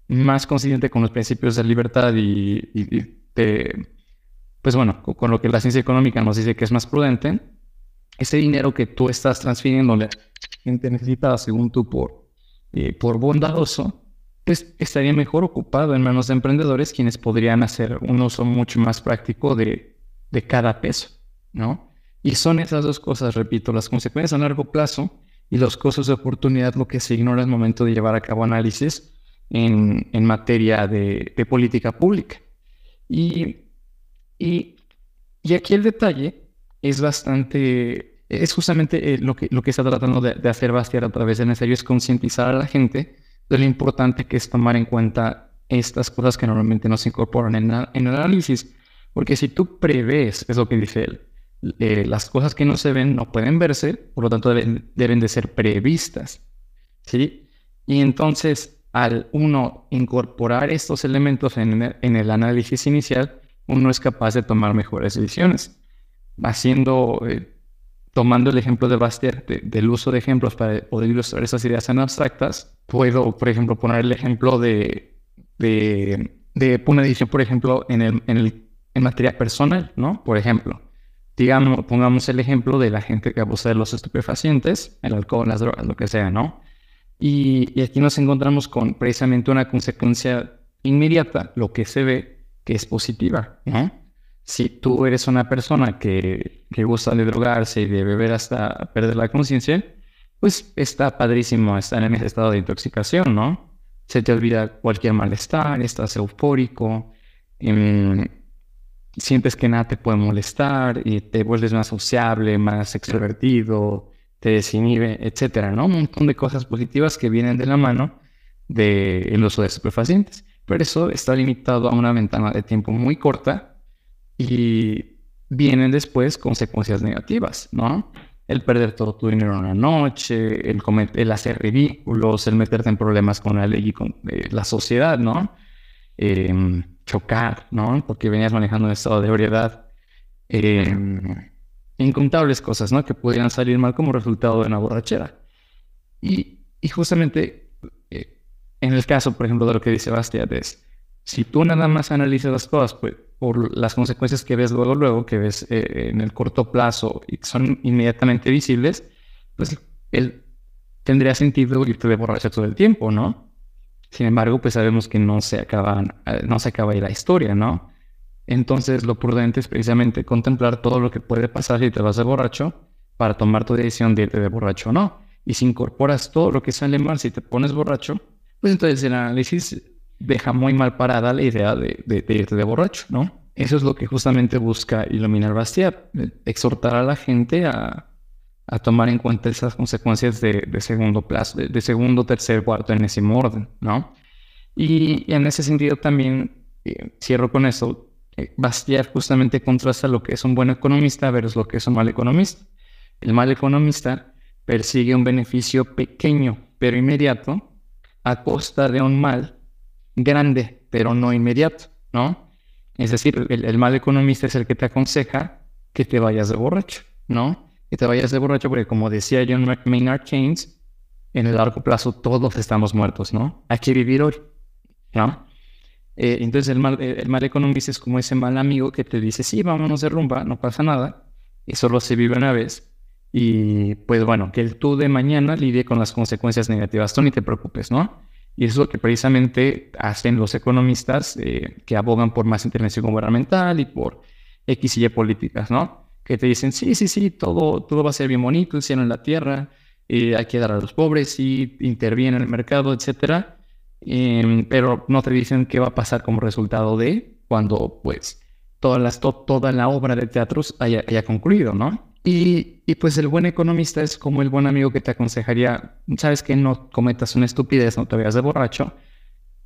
más consciente con los principios de libertad y de pues bueno, con lo que la ciencia económica nos dice que es más prudente, ese dinero que tú estás transfiriendo a la gente necesitada, según tú, por, eh, por bondadoso, pues estaría mejor ocupado en manos de emprendedores quienes podrían hacer un uso mucho más práctico de, de cada peso, ¿no? Y son esas dos cosas, repito, las consecuencias a largo plazo y los costos de oportunidad lo que se ignora al momento de llevar a cabo análisis en, en materia de, de política pública. Y y, aquí el detalle es bastante, es justamente eh, lo, que, lo que está tratando de, hacer Bastiat a través de Necesario, es concientizar a la gente de lo importante que es tomar en cuenta estas cosas que normalmente no se incorporan en, en el análisis. Porque si tú prevés, es lo que dice él, eh, las cosas que no se ven no pueden verse, por lo tanto deben, deben de ser previstas. ¿sí? Y entonces, al uno incorporar estos elementos en, en el análisis inicial, uno es capaz de tomar mejores decisiones. Haciendo, eh, tomando el ejemplo de Bastiat, del uso de ejemplos para poder ilustrar esas ideas tan abstractas, puedo, por ejemplo, poner el ejemplo de, de, de una decisión, por ejemplo, en, el, en, el, en materia personal, ¿no? Por ejemplo, digamos, pongamos el ejemplo de la gente que abusa de los estupefacientes, el alcohol, las drogas, lo que sea, ¿no? Y, aquí nos encontramos con precisamente una consecuencia inmediata, lo que se ve que es positiva. Si tú eres una persona que, que gusta de drogarse y de beber hasta perder la conciencia, pues está padrísimo estar en ese estado de intoxicación, ¿no? Se te olvida cualquier malestar, estás eufórico, em, sientes que nada te puede molestar y te vuelves más sociable, más extrovertido, te desinhibe, etcétera, ¿no? Un montón de cosas positivas que vienen de la mano del uso de estupefacientes pero eso está limitado a una ventana de tiempo muy corta y vienen después consecuencias negativas, ¿no? El perder todo tu dinero en una noche, el, el hacer ridículos, el meterte en problemas con la ley y con eh, la sociedad, ¿no? Em, chocar, ¿no? Porque venías manejando un estado de ebriedad. Em, incontables cosas, ¿no? Que podrían salir mal como resultado de una borrachera. Y, y justamente en el caso, por ejemplo, de lo que dice Bastiat, es si tú nada más analizas las cosas pues, por las consecuencias que ves luego, luego, que ves eh, en el corto plazo y son inmediatamente visibles, pues él tendría sentido irte de borracho todo el tiempo, ¿no? Sin embargo, pues sabemos que no se acaba, no se acaba ahí la historia, ¿no? Entonces, lo prudente es precisamente contemplar todo lo que puede pasar si te vas de borracho para tomar tu decisión de irte de borracho o no. Y si incorporas todo lo que sale mal si te pones borracho, pues entonces el análisis deja muy mal parada la idea de, irte de borracho, ¿no? Eso es lo que justamente busca iluminar Bastiat, exhortar a la gente a, tomar en cuenta esas consecuencias de, segundo plazo, de, segundo, tercer, cuarto, enésimo orden, ¿no? Y, en ese sentido también, eh, cierro con eso, eh, justamente contrasta lo que es un buen economista versus lo que es un mal economista. El mal economista persigue un beneficio pequeño pero inmediato a costa de un mal grande pero no inmediato, ¿no? Es decir, el, mal economista es el que te aconseja que te vayas de borracho, ¿no? Que te vayas de borracho porque como decía John Maynard Keynes, en el largo plazo todos estamos muertos, ¿no? Hay que vivir hoy, ¿no? Eh, entonces el mal, el mal economista es como ese mal amigo que te dice, sí, vámonos de rumba, no pasa nada, y solo se vive una vez. Y pues bueno, que el tú de mañana lidie con las consecuencias negativas, tú ni te preocupes, ¿no? Y eso es lo que precisamente hacen los economistas eh, que abogan por más intervención gubernamental y por X y Y políticas, ¿no? Que te dicen, sí, sí, sí, todo, todo va a ser bien bonito, el cielo en la tierra, eh, hay que dar a los pobres y interviene en el mercado, etcétera. Em, pero no te dicen qué va a pasar como resultado de cuando, pues, toda, las, toda la obra de teatros haya, haya concluido, ¿no? Y, y, pues el buen economista es como el buen amigo que te aconsejaría, sabes que no cometas una estupidez, no te veas de borracho,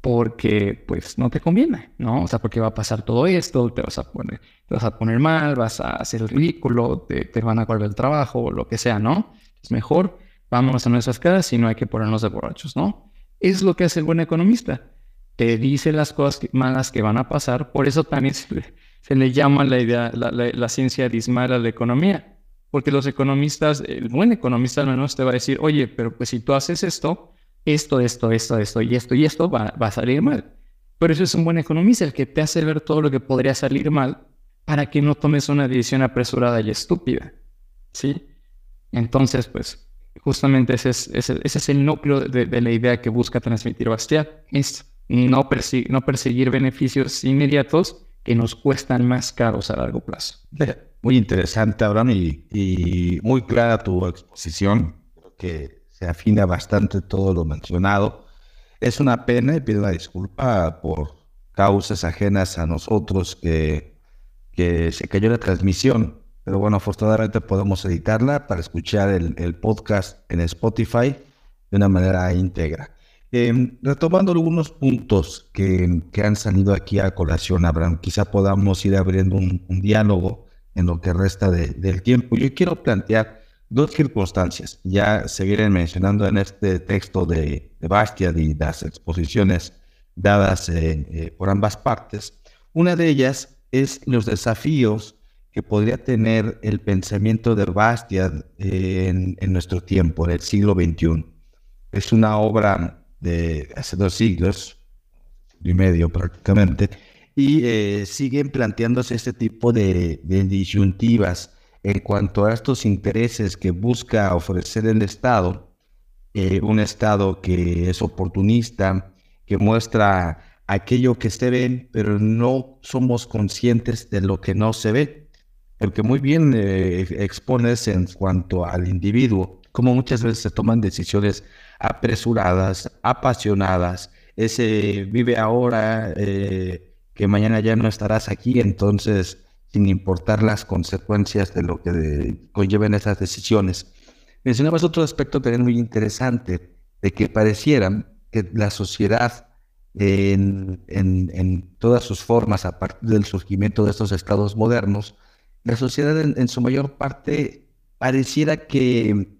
porque pues no te conviene, ¿no? O sea, porque va a pasar todo esto, te vas a poner, te vas a poner mal, vas a hacer el ridículo, te, te van a volver el trabajo, lo que sea, ¿no? Es mejor, vámonos a nuestras casas y no hay que ponernos de borrachos, ¿no? Es lo que hace el buen economista. Te dice las cosas malas que van a pasar, por eso también se le, llama la idea, la, la, ciencia dismal a la economía. Porque los economistas, el buen economista al menos te va a decir, oye, pero pues si tú haces esto, esto, esto, esto, esto y esto y esto va, a salir mal. Pero eso es un buen economista, el que te hace ver todo lo que podría salir mal para que no tomes una decisión apresurada y estúpida. ¿Sí? Entonces, pues, justamente ese es, ese, es el núcleo de, la idea que busca transmitir Bastiat, es no, no perseguir beneficios inmediatos que nos cuestan más caros a largo plazo. Muy interesante, Abraham, y muy clara tu exposición, que se afina bastante todo lo mencionado. Es una pena y pido una disculpa por causas ajenas a nosotros que, que se cayó la transmisión pero bueno, afortunadamente podemos editarla para escuchar el, podcast en Spotify de una manera íntegra. Em, retomando algunos puntos que, han salido aquí a colación, Abraham, quizá podamos ir abriendo un, diálogo en lo que resta del tiempo. Yo quiero plantear dos circunstancias. Ya seguiré mencionando en este texto de, de Bastiat y las exposiciones dadas eh, eh, por ambas partes. Una de ellas es los desafíos que podría tener el pensamiento de Bastiat en, nuestro tiempo, en el siglo XXI. Es una obra de hace dos siglos y medio prácticamente, y eh, siguen planteándose este tipo de, disyuntivas en cuanto a estos intereses que busca ofrecer el Estado, eh, un Estado que es oportunista, que muestra aquello que se ve, pero no somos conscientes de lo que no se ve. Porque muy bien eh, expones en cuanto al individuo, como muchas veces se toman decisiones apresuradas, apasionadas, ese vive ahora, eh, que mañana ya no estarás aquí, entonces sin importar las consecuencias de lo que conlleven esas decisiones. Mencionabas otro aspecto también muy interesante, de que pareciera que la sociedad en, en todas sus formas, a partir del surgimiento de estos estados modernos, la sociedad en, su mayor parte pareciera que,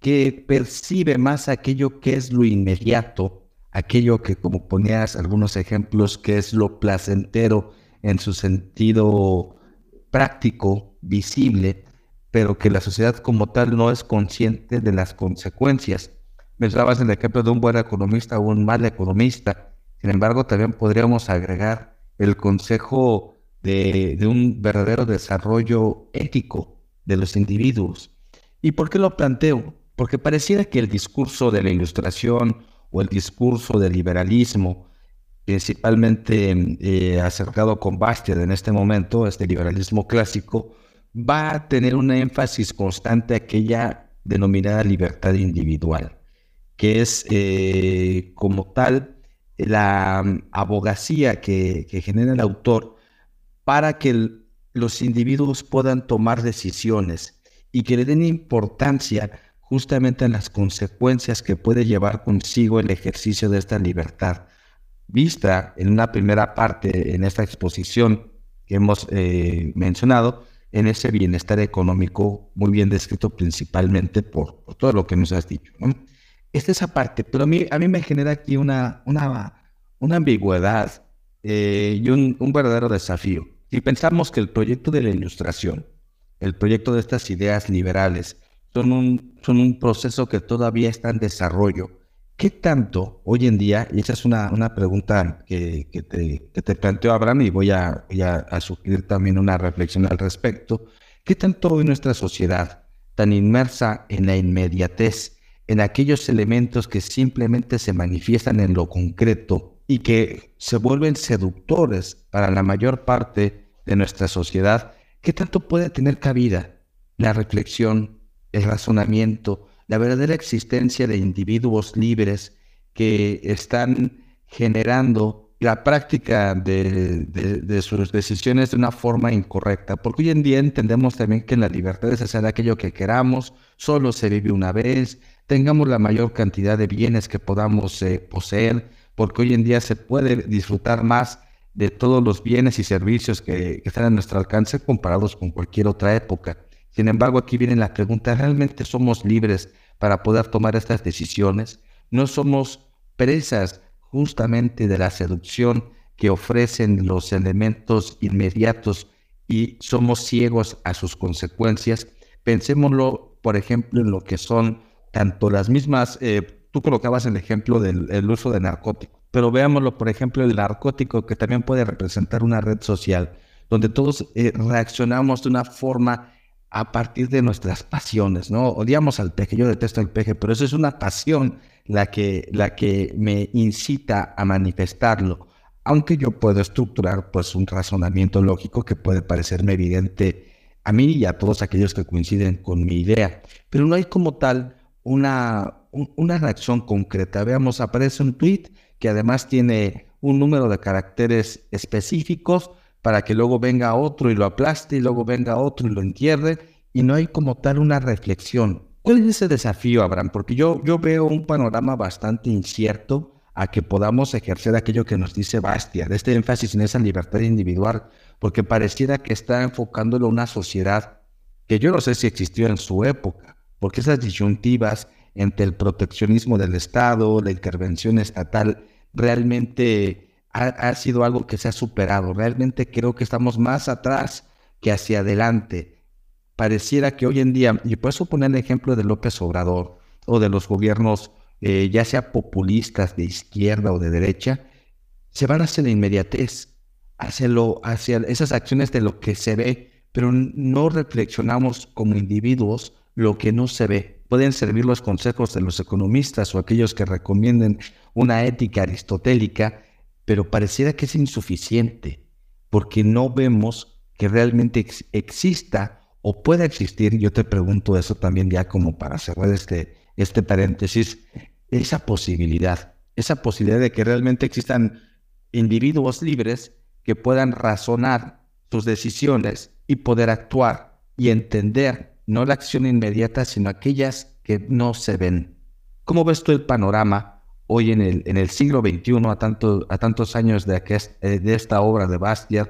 que percibe más aquello que es lo inmediato, aquello que, como ponías algunos ejemplos, que es lo placentero en su sentido práctico, visible, pero que la sociedad como tal no es consciente de las consecuencias. Mencionabas el ejemplo de un buen economista o un mal economista. Sin embargo, también podríamos agregar el consejo de, un verdadero desarrollo ético de los individuos. ¿Y por qué lo planteo? Porque pareciera que el discurso de la ilustración o el discurso del liberalismo, principalmente eh, acercado con Bastiat en este momento, este liberalismo clásico, va a tener un énfasis constante aquella denominada libertad individual, que es eh, como tal la abogacía que, que genera el autor para que los individuos puedan tomar decisiones y que le den importancia justamente a las consecuencias que puede llevar consigo el ejercicio de esta libertad. Vista en una primera parte, en esta exposición que hemos eh, mencionado, en ese bienestar económico muy bien descrito principalmente por, todo lo que nos has dicho. ¿no? Esta es esa parte, pero a mí, a mí me genera aquí una, una, una ambigüedad eh, y un, un, verdadero desafío. Si pensamos que el proyecto de la ilustración, el proyecto de estas ideas liberales, son un, son un proceso que todavía está en desarrollo, ¿qué tanto hoy en día, y esa es una, una pregunta que, que, te, que te planteo Abraham y voy, a, a, a sugerir también una reflexión al respecto, ¿qué tanto hoy nuestra sociedad, tan inmersa en la inmediatez, en aquellos elementos que simplemente se manifiestan en lo concreto y que se vuelven seductores para la mayor parte de nuestra sociedad, ¿qué tanto puede tener cabida la reflexión, el razonamiento, la verdadera existencia de individuos libres que están generando la práctica de, sus decisiones de una forma incorrecta, porque hoy en día entendemos también que la libertad es hacer aquello que queramos, solo se vive una vez, tengamos la mayor cantidad de bienes que podamos eh, poseer, porque hoy en día se puede disfrutar más de todos los bienes y servicios que, están a nuestro alcance comparados con cualquier otra época. Sin embargo, aquí viene la pregunta, ¿realmente somos libres para poder tomar estas decisiones? ¿No somos presas justamente de la seducción que ofrecen los elementos inmediatos y somos ciegos a sus consecuencias? Pensémoslo, por ejemplo, en lo que son tanto las mismas, eh, tú colocabas el ejemplo del uso de narcóticos, pero veámoslo, por ejemplo, el narcótico que también puede representar una red social, donde todos eh, reaccionamos de una forma a partir de nuestras pasiones, ¿no? Odiamos al peje, yo detesto el peje, pero eso es una pasión la que, la que me incita a manifestarlo, aunque yo puedo estructurar pues un razonamiento lógico que puede parecerme evidente a mí y a todos aquellos que coinciden con mi idea, pero no hay como tal una, una reacción concreta. Veamos, aparece un tweet que además tiene un número de caracteres específicos para que luego venga otro y lo aplaste y luego venga otro y lo entierre y no hay como tal una reflexión. ¿Cuál es ese desafío, Abraham? Porque yo, yo veo un panorama bastante incierto a que podamos ejercer aquello que nos dice Bastia, de este énfasis en esa libertad individual, porque pareciera que está enfocándolo una sociedad que yo no sé si existió en su época, porque esas disyuntivas entre el proteccionismo del Estado, la intervención estatal, realmente ha, sido algo que se ha superado. Realmente creo que estamos más atrás que hacia adelante. Pareciera que hoy en día, y puedo poner el ejemplo de López Obrador o de los gobiernos, eh, ya sea populistas de izquierda o de derecha, se van hacia la inmediatez, hacia, lo, hacia esas acciones de lo que se ve, pero no reflexionamos como individuos lo que no se ve. Pueden servir los consejos de los economistas o aquellos que recomienden una ética aristotélica, pero pareciera que es insuficiente, porque no vemos que realmente exista o pueda existir, yo te pregunto eso también ya como para cerrar este, este paréntesis, esa posibilidad, esa posibilidad de que realmente existan individuos libres que puedan razonar sus decisiones y poder actuar y entender no la acción inmediata, sino aquellas que no se ven. ¿Cómo ves tú el panorama hoy en el, en el siglo XXI, a, tanto, a tantos años de, eh, de esta obra de Bastiat,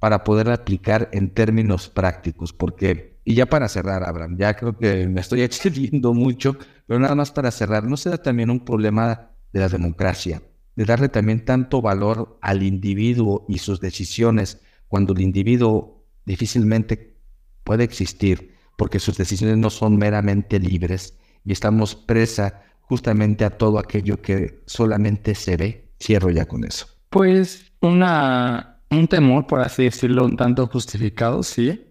para poder aplicar en términos prácticos? Porque, y ya para cerrar, Abraham, ya creo que me estoy extendiendo mucho, pero nada más para cerrar, ¿no será también un problema de la democracia? De darle también tanto valor al individuo y sus decisiones, cuando el individuo difícilmente puede existir porque sus decisiones no son meramente libres y estamos presa justamente a todo aquello que solamente se ve. Cierro ya con eso. Pues una, un temor, por así decirlo, un tanto justificado, sí,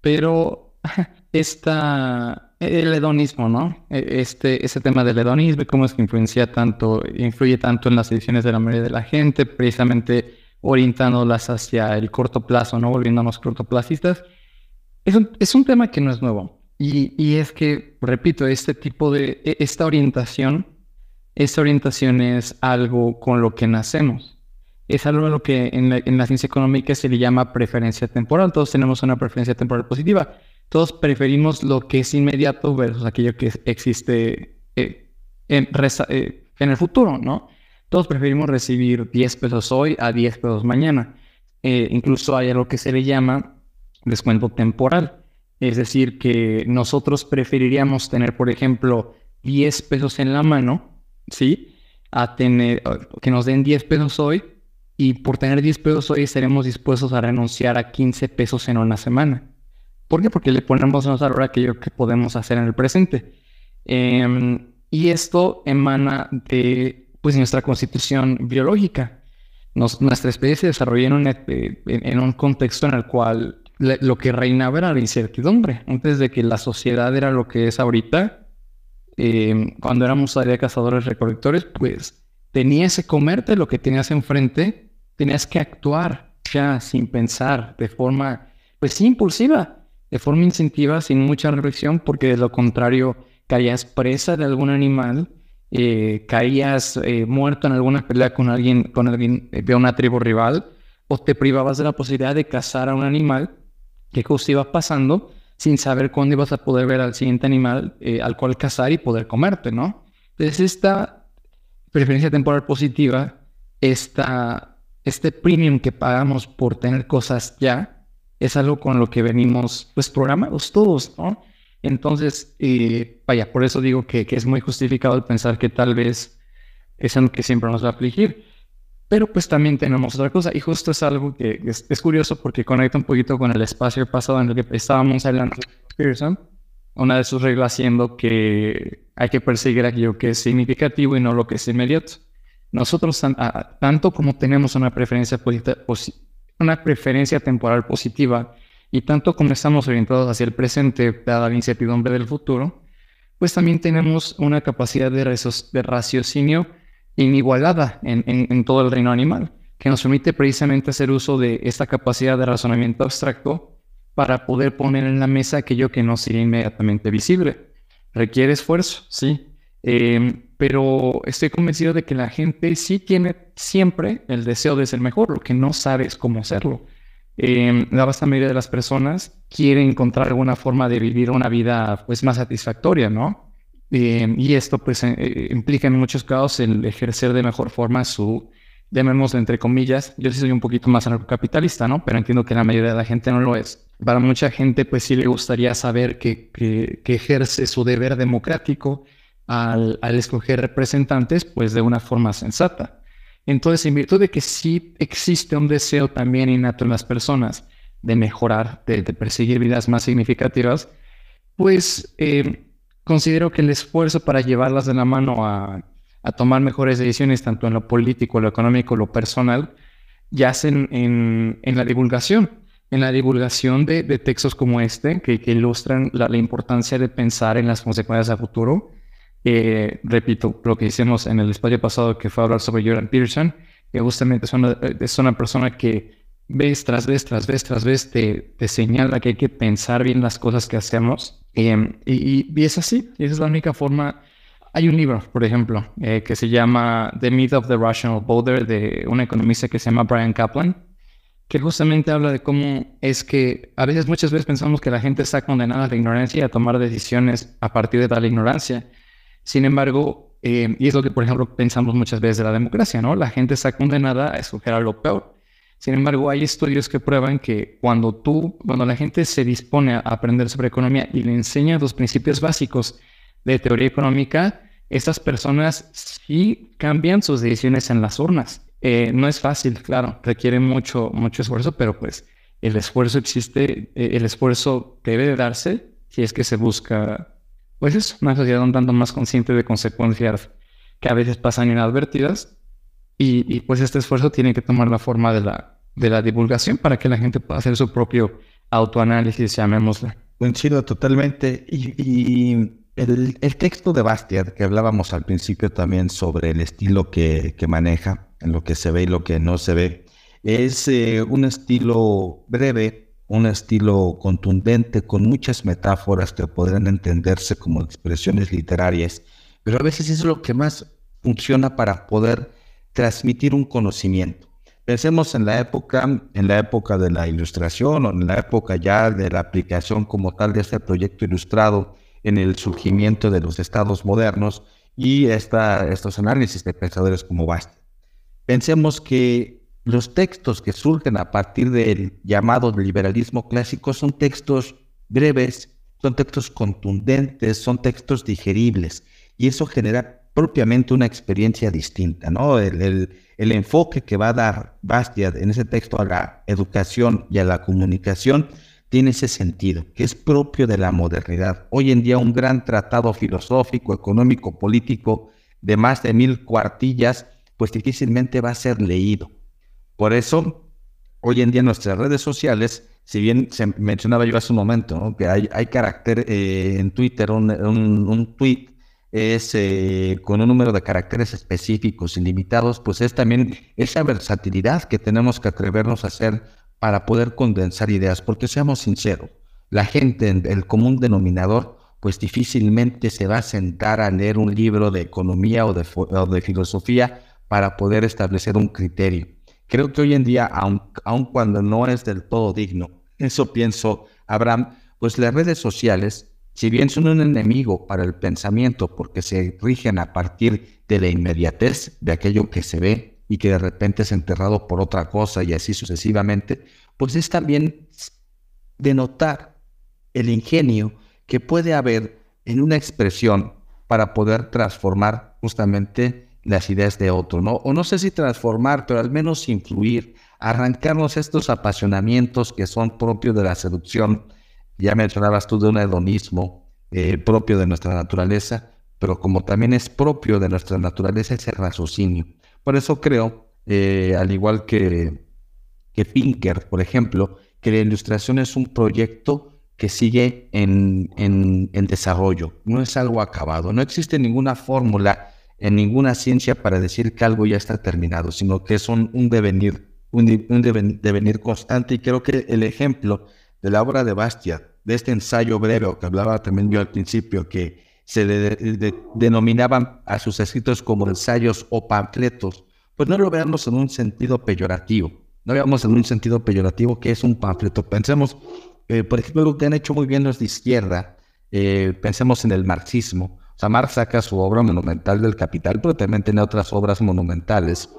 pero esta, el hedonismo, ¿no? E, este, ese tema del hedonismo cómo es que influencia tanto, influye tanto en las decisiones de la mayoría de la gente, precisamente orientándolas hacia el corto plazo, ¿no? Volviéndonos cortoplacistas. Es un, tema que no es nuevo. Y, es que, repito, este tipo de, e, esta orientación, esta orientación es algo con lo que nacemos. Es algo lo que en la, ciencia económica se le llama preferencia temporal. Todos tenemos una preferencia temporal positiva. Todos preferimos lo que es inmediato versus aquello que existe eh, en, eh, en el futuro, ¿no? todos preferimos recibir 10 pesos hoy a 10 pesos mañana. Eh, incluso hay algo que se le llama descuento temporal. Es decir, que nosotros preferiríamos tener, por ejemplo, 10 pesos en la mano, ¿sí? A tener, que nos den 10 pesos hoy y por tener 10 pesos hoy estaremos dispuestos a renunciar a 15 pesos en una semana. ¿Por qué? Porque le ponemos a aquello que podemos hacer en el presente. Em, y esto emana de pues, nuestra constitución biológica. nuestra especie se desarrolló en un contexto en el cual lo que reinaba era la incertidumbre. Antes de que la sociedad era lo que es ahorita, eh, cuando éramos todavía cazadores recolectores, pues tenías que comerte lo que tenías enfrente, tenías que actuar ya sin pensar, de forma, pues impulsiva, de forma instintiva, sin mucha reflexión, porque de lo contrario caías presa de algún animal, eh, caías eh, muerto en alguna pelea con alguien, con alguien de una tribu rival, o te privabas de la posibilidad de cazar a un animal que justo iba pasando sin saber cuándo ibas a poder ver al siguiente animal eh, al cual cazar y poder comerte, ¿no? Entonces esta preferencia temporal positiva, esta, este premium que pagamos por tener cosas ya, es algo con lo que venimos pues programados todos, ¿no? Entonces, eh, vaya, por eso digo que, que, es muy justificado el pensar que tal vez es algo que siempre nos va a afligir. Pero pues también tenemos otra cosa, y justo es algo que es, curioso porque conecta un poquito con el espacio pasado en el que estábamos hablando de Pearson, una de sus reglas siendo que hay que perseguir aquello que es significativo y no lo que es inmediato. Nosotros, tanto como tenemos una preferencia, una preferencia temporal positiva y tanto como estamos orientados hacia el presente, dada la incertidumbre del futuro, pues también tenemos una capacidad de, de raciocinio inigualada en, todo el reino animal, que nos permite precisamente hacer uso de esta capacidad de razonamiento abstracto para poder poner en la mesa aquello que no sería inmediatamente visible. Requiere esfuerzo, sí, em, pero estoy convencido de que la gente sí tiene siempre el deseo de ser mejor, lo que no sabe es cómo hacerlo. Eh, la vasta mayoría de las personas quieren encontrar alguna forma de vivir una vida pues más satisfactoria, ¿no? Eh, y esto pues eh, eh, implica en muchos casos el ejercer de mejor forma su, llamémoslo entre comillas, yo sí soy un poquito más anarcocapitalista, ¿no? Pero entiendo que la mayoría de la gente no lo es. Para mucha gente pues sí le gustaría saber que, que, ejerce su deber democrático al, al, escoger representantes pues de una forma sensata. Entonces, en virtud de que sí existe un deseo también innato en las personas de mejorar, de, perseguir vidas más significativas, pues eh, considero que el esfuerzo para llevarlas de la mano a, tomar mejores decisiones, tanto en lo político, lo económico, lo personal, yacen en, la divulgación, en la divulgación de, textos como este, que, ilustran la, importancia de pensar en las consecuencias a futuro. Eh, repito, lo que hicimos en el espacio pasado, que fue hablar sobre Jordan Peterson, que justamente es una persona que vez tras vez, tras vez, tras vez, te, te señala que hay que pensar bien las cosas que hacemos Em, y, es así, esa es la única forma. Hay un libro, por ejemplo, eh, que se llama The Myth of the Rational Voter de un economista que se llama Brian Kaplan, que justamente habla de cómo es que a veces, muchas veces pensamos que la gente está condenada a la ignorancia y a tomar decisiones a partir de tal ignorancia. Sin embargo, em, y es lo que, por ejemplo, pensamos muchas veces de la democracia, ¿no? La gente está condenada a escoger a lo peor. Sin embargo, hay estudios que prueban que cuando tú, cuando la gente se dispone a aprender sobre economía y le enseña los principios básicos de teoría económica, estas personas sí cambian sus decisiones en las urnas. Eh, no es fácil, claro, requiere mucho, mucho esfuerzo, pero pues el esfuerzo existe, eh, el esfuerzo debe de darse si es que se busca, pues es una sociedad un tanto más consciente de consecuencias que a veces pasan inadvertidas y, pues este esfuerzo tiene que tomar la forma de la, de la divulgación para que la gente pueda hacer su propio autoanálisis, llamémoslo. Coincido totalmente. Y, el, el, texto de Bastiat, que hablábamos al principio también sobre el estilo que, que maneja, en lo que se ve y lo que no se ve, es eh, un estilo breve, un estilo contundente, con muchas metáforas que podrían entenderse como expresiones literarias, pero a veces es lo que más funciona para poder transmitir un conocimiento. Pensemos en la época, en la época de la ilustración o en la época ya de la aplicación como tal de este proyecto ilustrado en el surgimiento de los estados modernos y esta, estos análisis de pensadores como Bast. pensemos que los textos que surgen a partir del llamado liberalismo clásico son textos breves, son textos contundentes, son textos digeribles, y eso genera propiamente una experiencia distinta, ¿no? El, enfoque que va a dar Bastiat en ese texto a la educación y a la comunicación tiene ese sentido, que es propio de la modernidad. Hoy en día un gran tratado filosófico, económico, político de más de mil cuartillas, pues difícilmente va a ser leído. Por eso, hoy en día nuestras redes sociales, si bien se mencionaba yo hace un momento, que hay, hay carácter eh, en Twitter, un, un, tweet es eh, con un número de caracteres específicos, ilimitados, pues es también esa versatilidad que tenemos que atrevernos a hacer para poder condensar ideas, porque seamos sinceros, la gente, el común denominador, pues difícilmente se va a sentar a leer un libro de economía o de, de filosofía para poder establecer un criterio. Creo que hoy en día, aun, aun cuando no es del todo digno, eso pienso, Abraham, pues las redes sociales, si bien son un enemigo para el pensamiento porque se rigen a partir de la inmediatez de aquello que se ve, y que de repente es enterrado por otra cosa y así sucesivamente, pues es también denotar el ingenio que puede haber en una expresión para poder transformar justamente las ideas de otro, ¿no? O no sé si transformar, pero al menos influir, arrancarnos estos apasionamientos que son propios de la seducción. Ya mencionabas tú de un hedonismo eh, propio de nuestra naturaleza, pero como también es propio de nuestra naturaleza ese raciocinio. Por eso creo, eh, al igual que, que Pinker, por ejemplo, que la ilustración es un proyecto que sigue en, en, desarrollo, no es algo acabado, no existe ninguna fórmula en ninguna ciencia para decir que algo ya está terminado, sino que es un, devenir, un, devenir constante. Y creo que el ejemplo de la obra de Bastia, de este ensayo breve que hablaba también yo al principio, que se denominaban a sus escritos como ensayos o panfletos, pues no lo veamos en un sentido peyorativo. No veamos en un sentido peyorativo que es un panfleto. Pensemos, eh, por ejemplo, lo que han hecho muy bien los de izquierda, eh, pensemos en el marxismo. O sea, Marx saca su obra monumental del Capital, pero también tiene otras obras monumentales,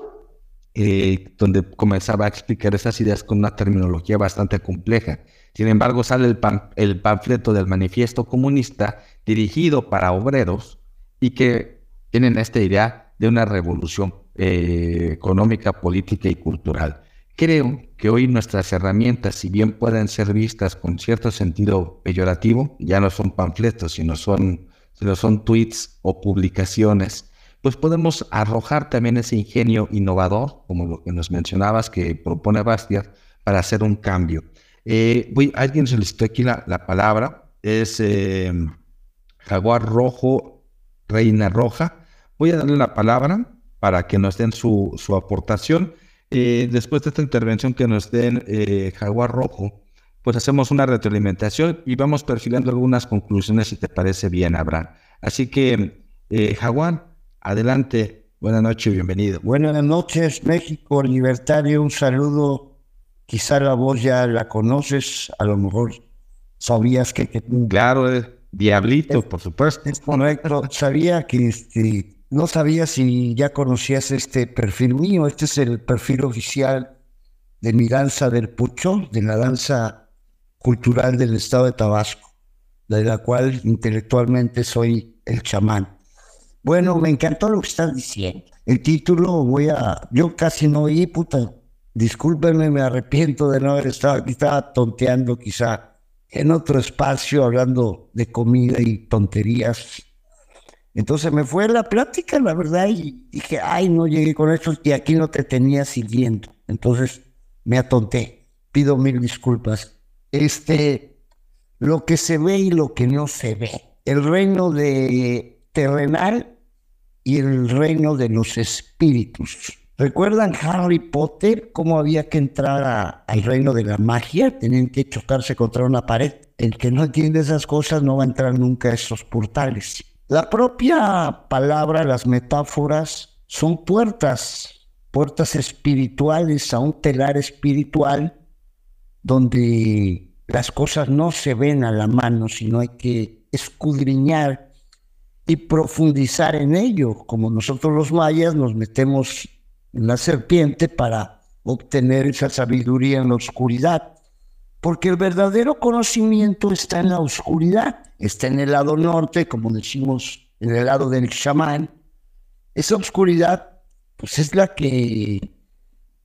eh, donde comenzaba a explicar esas ideas con una terminología bastante compleja. Sin embargo, sale el, el panfleto del Manifiesto Comunista dirigido para obreros y que tienen esta idea de una revolución eh, económica, política y cultural. Creo que hoy nuestras herramientas, si bien pueden ser vistas con cierto sentido peyorativo, ya no son panfletos, sino son, sino son tweets o publicaciones, pues podemos arrojar también ese ingenio innovador, como lo que nos mencionabas, que propone Bastiat, para hacer un cambio. Eh, alguien solicitó aquí la, la palabra, es eh, Jaguar Rojo, Reina Roja. Voy a darle la palabra para que nos den su, su aportación. Eh, después de esta intervención que nos den eh, Jaguar Rojo, pues hacemos una retroalimentación y vamos perfilando algunas conclusiones si te parece bien, Abraham. Así que, Jaguar, adelante. Buenas noches, bienvenido. Buenas noches, México Libertario. Un saludo. Quizá la voz ya la conoces, a lo mejor sabías que... Claro, Diablito, por supuesto. Es correcto. Sabía que este, no sabía si ya conocías este perfil mío. Este es el perfil oficial de mi danza del Pucho, de la danza cultural del estado de Tabasco, de la cual intelectualmente soy el chamán. Bueno, me encantó lo que estás diciendo. El título voy a... Yo casi no oí, puta. Discúlpenme, me arrepiento de no haber estado aquí. Estaba tonteando quizá en otro espacio hablando de comida y tonterías. Entonces me fue la plática, la verdad, y dije, ay, no llegué con eso y aquí no te tenía siguiendo. Entonces me atonté. Pido mil disculpas. Este, lo que se ve y lo que no se ve. El reino de terrenal y el reino de los espíritus. ¿Recuerdan Harry Potter cómo había que entrar al reino de la magia? Tenían que chocarse contra una pared. El que no entiende esas cosas no va a entrar nunca a esos portales. La propia palabra, las metáforas, son puertas, puertas espirituales a un telar espiritual donde las cosas no se ven a la mano, sino hay que escudriñar y profundizar en ello. Como nosotros los mayas nos metemos en la serpiente para obtener esa sabiduría en la oscuridad. Porque el verdadero conocimiento está en la oscuridad, está en el lado norte, como decimos, en el lado del chamán. Esa oscuridad, pues es la que,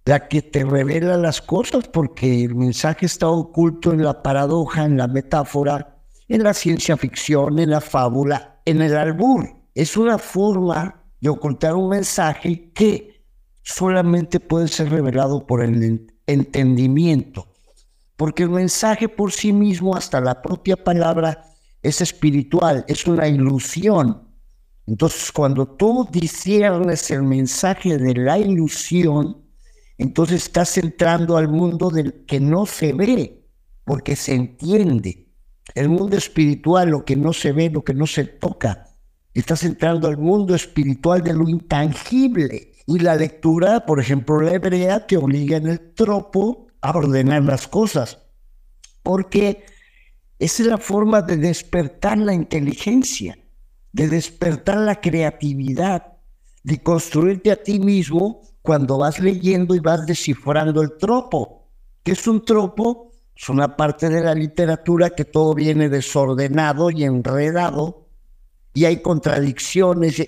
la que te revela las cosas, porque el mensaje está oculto en la paradoja, en la metáfora, en la ciencia ficción, en la fábula, en el albur. Es una forma de ocultar un mensaje que solamente puede ser revelado por el entendimiento porque el mensaje por sí mismo, hasta la propia palabra, es espiritual, es una ilusión. Entonces, cuando tú disiernes el mensaje de la ilusión, entonces estás entrando al mundo del que no se ve, porque se entiende. El mundo espiritual, lo que no se ve, lo que no se toca. Estás entrando al mundo espiritual de lo intangible. Y la lectura, por ejemplo, la hebrea, te obliga en el tropo a ordenar las cosas, porque esa es la forma de despertar la inteligencia, de despertar la creatividad, de construirte a ti mismo cuando vas leyendo y vas descifrando el tropo. ¿Qué es un tropo? Es una parte de la literatura que todo viene desordenado y enredado y hay contradicciones,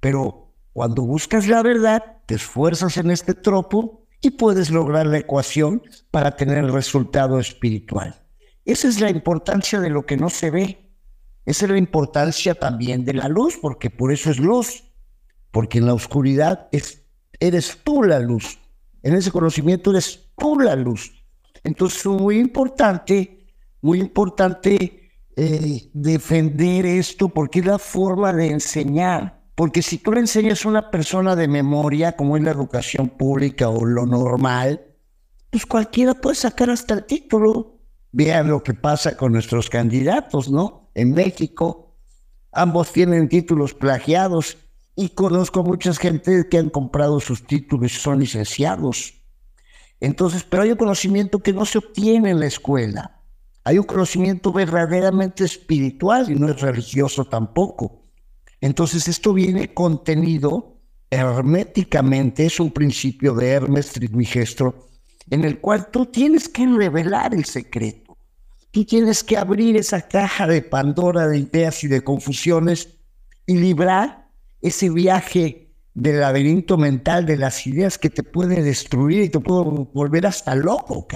pero cuando buscas la verdad, te esfuerzas en este tropo y puedes lograr la ecuación para tener el resultado espiritual. Esa es la importancia de lo que no se ve. Esa es la importancia también de la luz, porque por eso es luz. Porque en la oscuridad es, eres tú la luz. En ese conocimiento eres tú la luz. Entonces es muy importante, muy importante eh, defender esto porque es la forma de enseñar porque si tú le enseñas a una persona de memoria, como es la educación pública o lo normal, pues cualquiera puede sacar hasta el título. Vean lo que pasa con nuestros candidatos, ¿no? En México, ambos tienen títulos plagiados y conozco mucha gente que han comprado sus títulos y son licenciados. Entonces, pero hay un conocimiento que no se obtiene en la escuela. Hay un conocimiento verdaderamente espiritual y no es religioso tampoco. Entonces esto viene contenido herméticamente, es un principio de Hermes Trismegistro, en el cual tú tienes que revelar el secreto. Tú tienes que abrir esa caja de Pandora de ideas y de confusiones y librar ese viaje del laberinto mental de las ideas que te puede destruir y te puede volver hasta loco.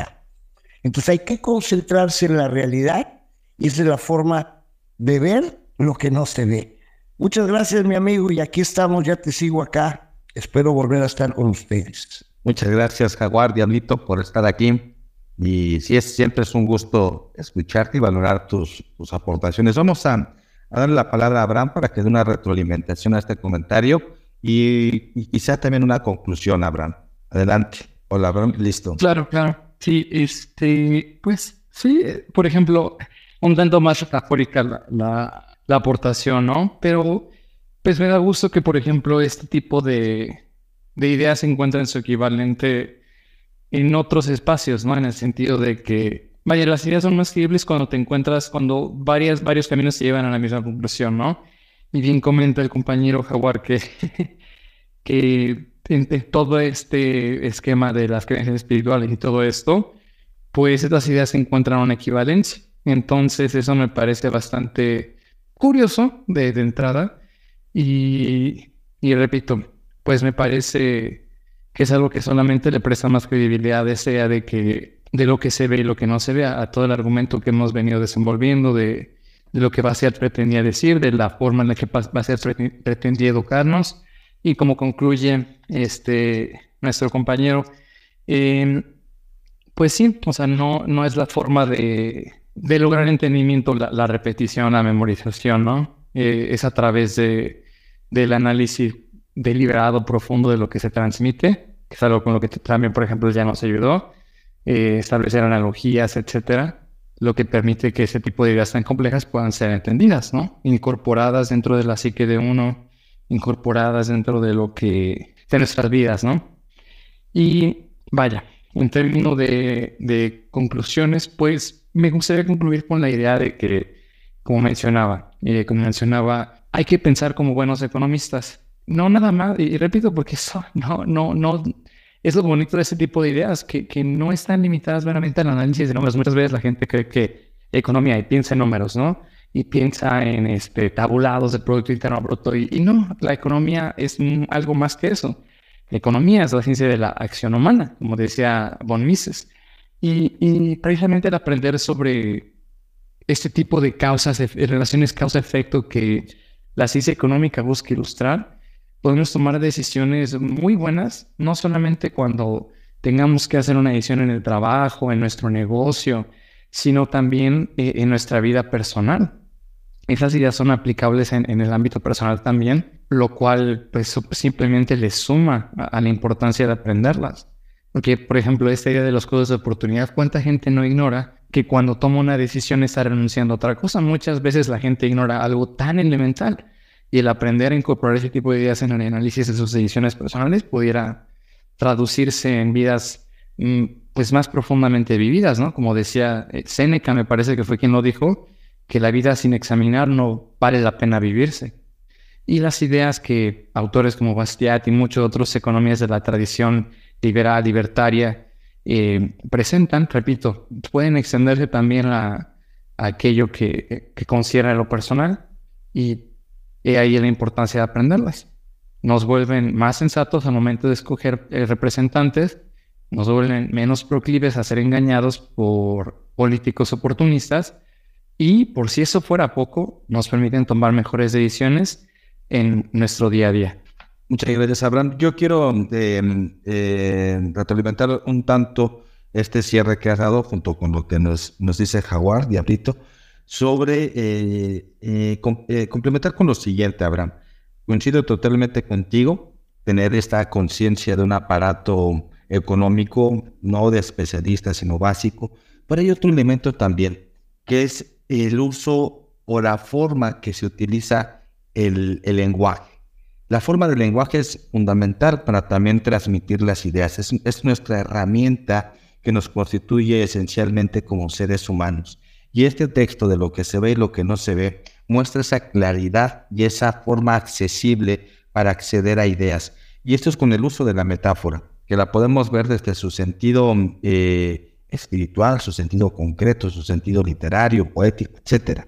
Entonces hay que concentrarse en la realidad y esa es la forma de ver lo que no se ve. Muchas gracias, mi amigo, y aquí estamos, ya te sigo acá. Espero volver a estar con ustedes. Muchas gracias, Jaguar, Diablito, por estar aquí. Y sí, es, siempre es un gusto escucharte y valorar tus, tus aportaciones. Vamos a, darle la palabra a Abraham para que dé una retroalimentación a este comentario y, y quizá también una conclusión, Abraham. Adelante. Hola, Abraham, listo. Claro, claro. Sí, este, pues sí, por ejemplo, un tanto más metafórica la la aportación, ¿no? Pero pues me da gusto que, por ejemplo, este tipo de, de ideas se encuentran su equivalente en otros espacios, ¿no? En el sentido de que, vaya, las ideas son más creíbles cuando te encuentras, cuando varias, varios caminos te llevan a la misma conclusión, ¿no? Y bien comenta el compañero Jaguar que, que en, todo este esquema de las creencias espirituales y todo esto, pues estas ideas encuentran una equivalencia. Entonces eso me parece bastante curioso de, entrada y, repito, pues me parece que es algo que solamente le presta más credibilidad a esa de que de lo que se ve y lo que no se ve, a, todo el argumento que hemos venido desenvolviendo, de, lo que ser pretendía decir, de la forma en la que ser pretendía educarnos, y como concluye este, nuestro compañero, em, pues sí, o sea, no, no es la forma de, de lograr entendimiento, la, repetición, la memorización, ¿no? Eh, es a través de, del análisis deliberado, profundo de lo que se transmite, que es algo con lo que también, por ejemplo, ya nos ayudó, eh, establecer analogías, etcétera, lo que permite que ese tipo de ideas tan complejas puedan ser entendidas, ¿no? Incorporadas dentro de la psique de uno, incorporadas dentro de lo que, de nuestras vidas, ¿no? Y vaya, en términos de, conclusiones, pues me gustaría concluir con la idea de que, como mencionaba, eh, como mencionaba, hay que pensar como buenos economistas. no nada más, y, repito, porque eso no, no, no, es lo bonito de ese tipo de ideas, que, que no están limitadas meramente al análisis de números. Muchas veces la gente cree que economía y piensa en números, ¿no? Y piensa en este, tabulados de Producto Interno Bruto. Y, no, la economía es algo más que eso. La economía es la ciencia de la acción humana, como decía Von Mises. Y, y precisamente el aprender sobre este tipo de causas, de relaciones causa-efecto que la ciencia económica busca ilustrar, podemos tomar decisiones muy buenas, no solamente cuando tengamos que hacer una decisión en el trabajo, en nuestro negocio, sino también eh, en nuestra vida personal. Esas ideas son aplicables en, el ámbito personal también, lo cual pues simplemente le suma a, la importancia de aprenderlas. Porque, por ejemplo, esta idea de los códigos de oportunidad, ¿cuánta gente no ignora que cuando toma una decisión está renunciando a otra cosa? Muchas veces la gente ignora algo tan elemental y el aprender a incorporar ese tipo de ideas en el análisis de sus decisiones personales pudiera traducirse en vidas mm, pues más profundamente vividas, ¿no? Como decía eh, Seneca, me parece que fue quien lo dijo, que la vida sin examinar no vale la pena vivirse. Y las ideas que autores como Bastiat y muchos otros economías de la tradición liberal, libertaria, eh, presentan, repito, pueden extenderse también a, aquello que, que considera lo personal y y ahí la importancia de aprenderlas. Nos vuelven más sensatos al momento de escoger eh, representantes, nos vuelven menos proclives a ser engañados por políticos oportunistas y, por si eso fuera poco, nos permiten tomar mejores decisiones en nuestro día a día. Muchas gracias, Abraham. Yo quiero eh, retroalimentar un tanto este cierre que has dado junto con lo que nos, dice Jaguar, Diablito sobre eh, eh, eh, complementar con lo siguiente, Abraham. Coincido totalmente contigo, tener esta conciencia de un aparato económico, no de especialista, sino básico. Pero hay otro elemento también, que es el uso o la forma que se utiliza el, lenguaje. La forma del lenguaje es fundamental para también transmitir las ideas. Es, es nuestra herramienta que nos constituye esencialmente como seres humanos. Y este texto de lo que se ve y lo que no se ve muestra esa claridad y esa forma accesible para acceder a ideas. Y esto es con el uso de la metáfora, que la podemos ver desde su sentido eh, espiritual, su sentido concreto, su sentido literario, poético, etc.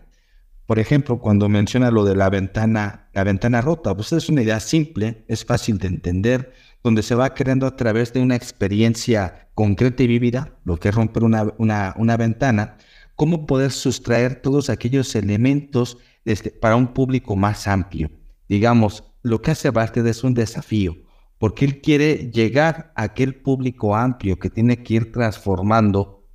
Por ejemplo, cuando menciona lo de la ventana, la ventana rota, pues es una idea simple, es fácil de entender, donde se va creando a través de una experiencia concreta y vivida, lo que es romper una, una, una ventana, cómo poder sustraer todos aquellos elementos este, para un público más amplio. Digamos, lo que hace Bartlett es un desafío, porque él quiere llegar a aquel público amplio que tiene que ir transformando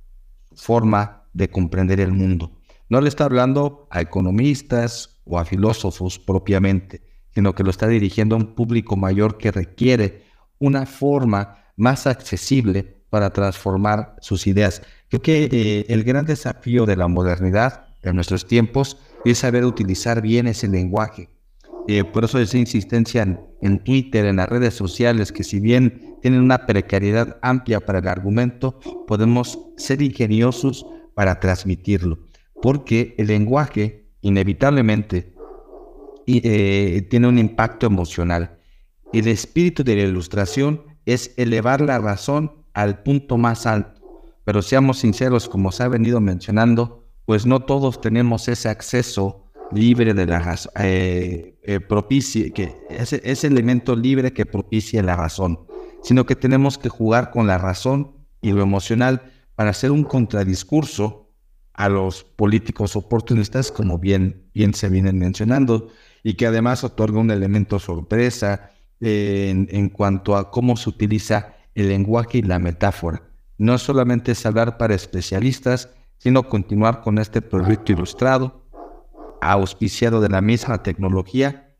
forma de comprender el mundo. No le está hablando a economistas o a filósofos propiamente, sino que lo está dirigiendo a un público mayor que requiere una forma más accesible para transformar sus ideas. Creo que eh, el gran desafío de la modernidad en nuestros tiempos es saber utilizar bien ese lenguaje. Eh, por eso esa insistencia en, Twitter, en las redes sociales, que si bien tienen una precariedad amplia para el argumento, podemos ser ingeniosos para transmitirlo. Porque el lenguaje inevitablemente eh, tiene un impacto emocional. El espíritu de la ilustración es elevar la razón al punto más alto pero seamos sinceros, como se ha venido mencionando, pues no todos tenemos ese acceso libre de la razón, eh, eh, propicie, que ese, elemento libre que propicie la razón, sino que tenemos que jugar con la razón y lo emocional para hacer un contradiscurso a los políticos oportunistas, como bien, bien se vienen mencionando, y que además otorga un elemento sorpresa eh, en, en cuanto a cómo se utiliza el lenguaje y la metáfora. No solamente es hablar para especialistas, sino continuar con este proyecto ilustrado, auspiciado de la misma tecnología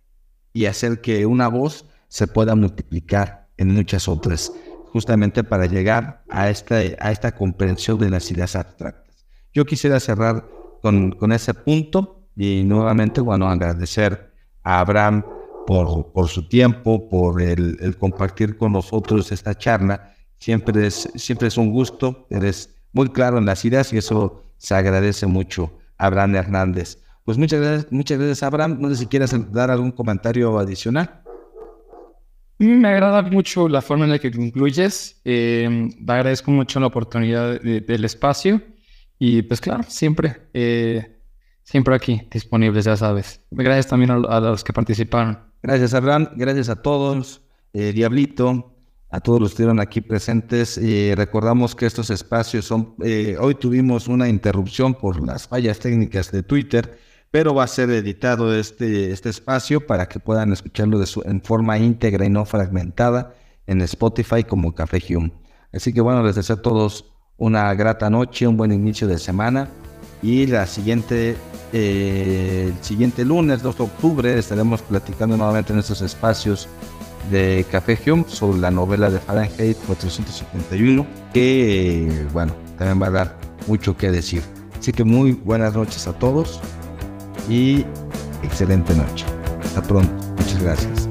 y hacer que una voz se pueda multiplicar en muchas otras, justamente para llegar a esta, a esta comprensión de las ideas abstractas. Yo quisiera cerrar con, con ese punto y nuevamente, bueno, agradecer a Abraham por, por su tiempo, por el, el compartir con nosotros esta charla Siempre es, siempre es un gusto, eres muy claro en las ideas y eso se agradece mucho, Abraham Hernández. Pues muchas gracias, muchas gracias, Abraham. No sé si quieres dar algún comentario adicional. Me agrada mucho la forma en la que concluyes. Eh, te agradezco mucho la oportunidad del espacio. Y pues claro, siempre, eh, siempre aquí disponibles, ya sabes. Gracias también a, los que participaron. Gracias, Abraham. Gracias a todos. Eh, Diablito, a todos los que estuvieron aquí presentes. recordamos que estos espacios son... hoy tuvimos una interrupción por las fallas técnicas de Twitter pero va a ser editado este, este espacio para que puedan escucharlo de en forma íntegra y no fragmentada en Spotify como Café Hume. Así que bueno, les deseo a todos una grata noche, un buen inicio de semana y la siguiente, eh, el siguiente lunes 2 de octubre estaremos platicando nuevamente en estos espacios de Café Hume sobre la novela de Fahrenheit 451 que bueno, también va a dar mucho que decir. Así que muy buenas noches a todos y excelente noche. Hasta pronto. Muchas gracias.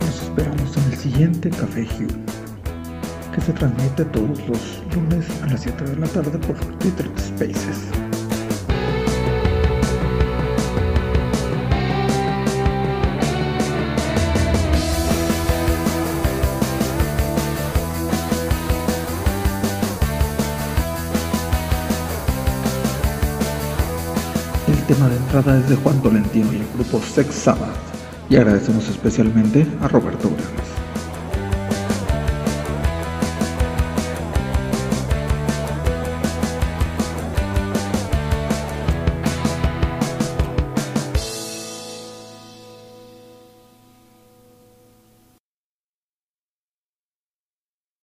Nos esperamos en el siguiente Café Hugh, que se transmite todos los lunes a las 7 de la tarde por Twitter Spaces. Tema de entrada es de Juan Tolentino y el grupo Sex Sabbath. Y agradecemos especialmente a Roberto Graves.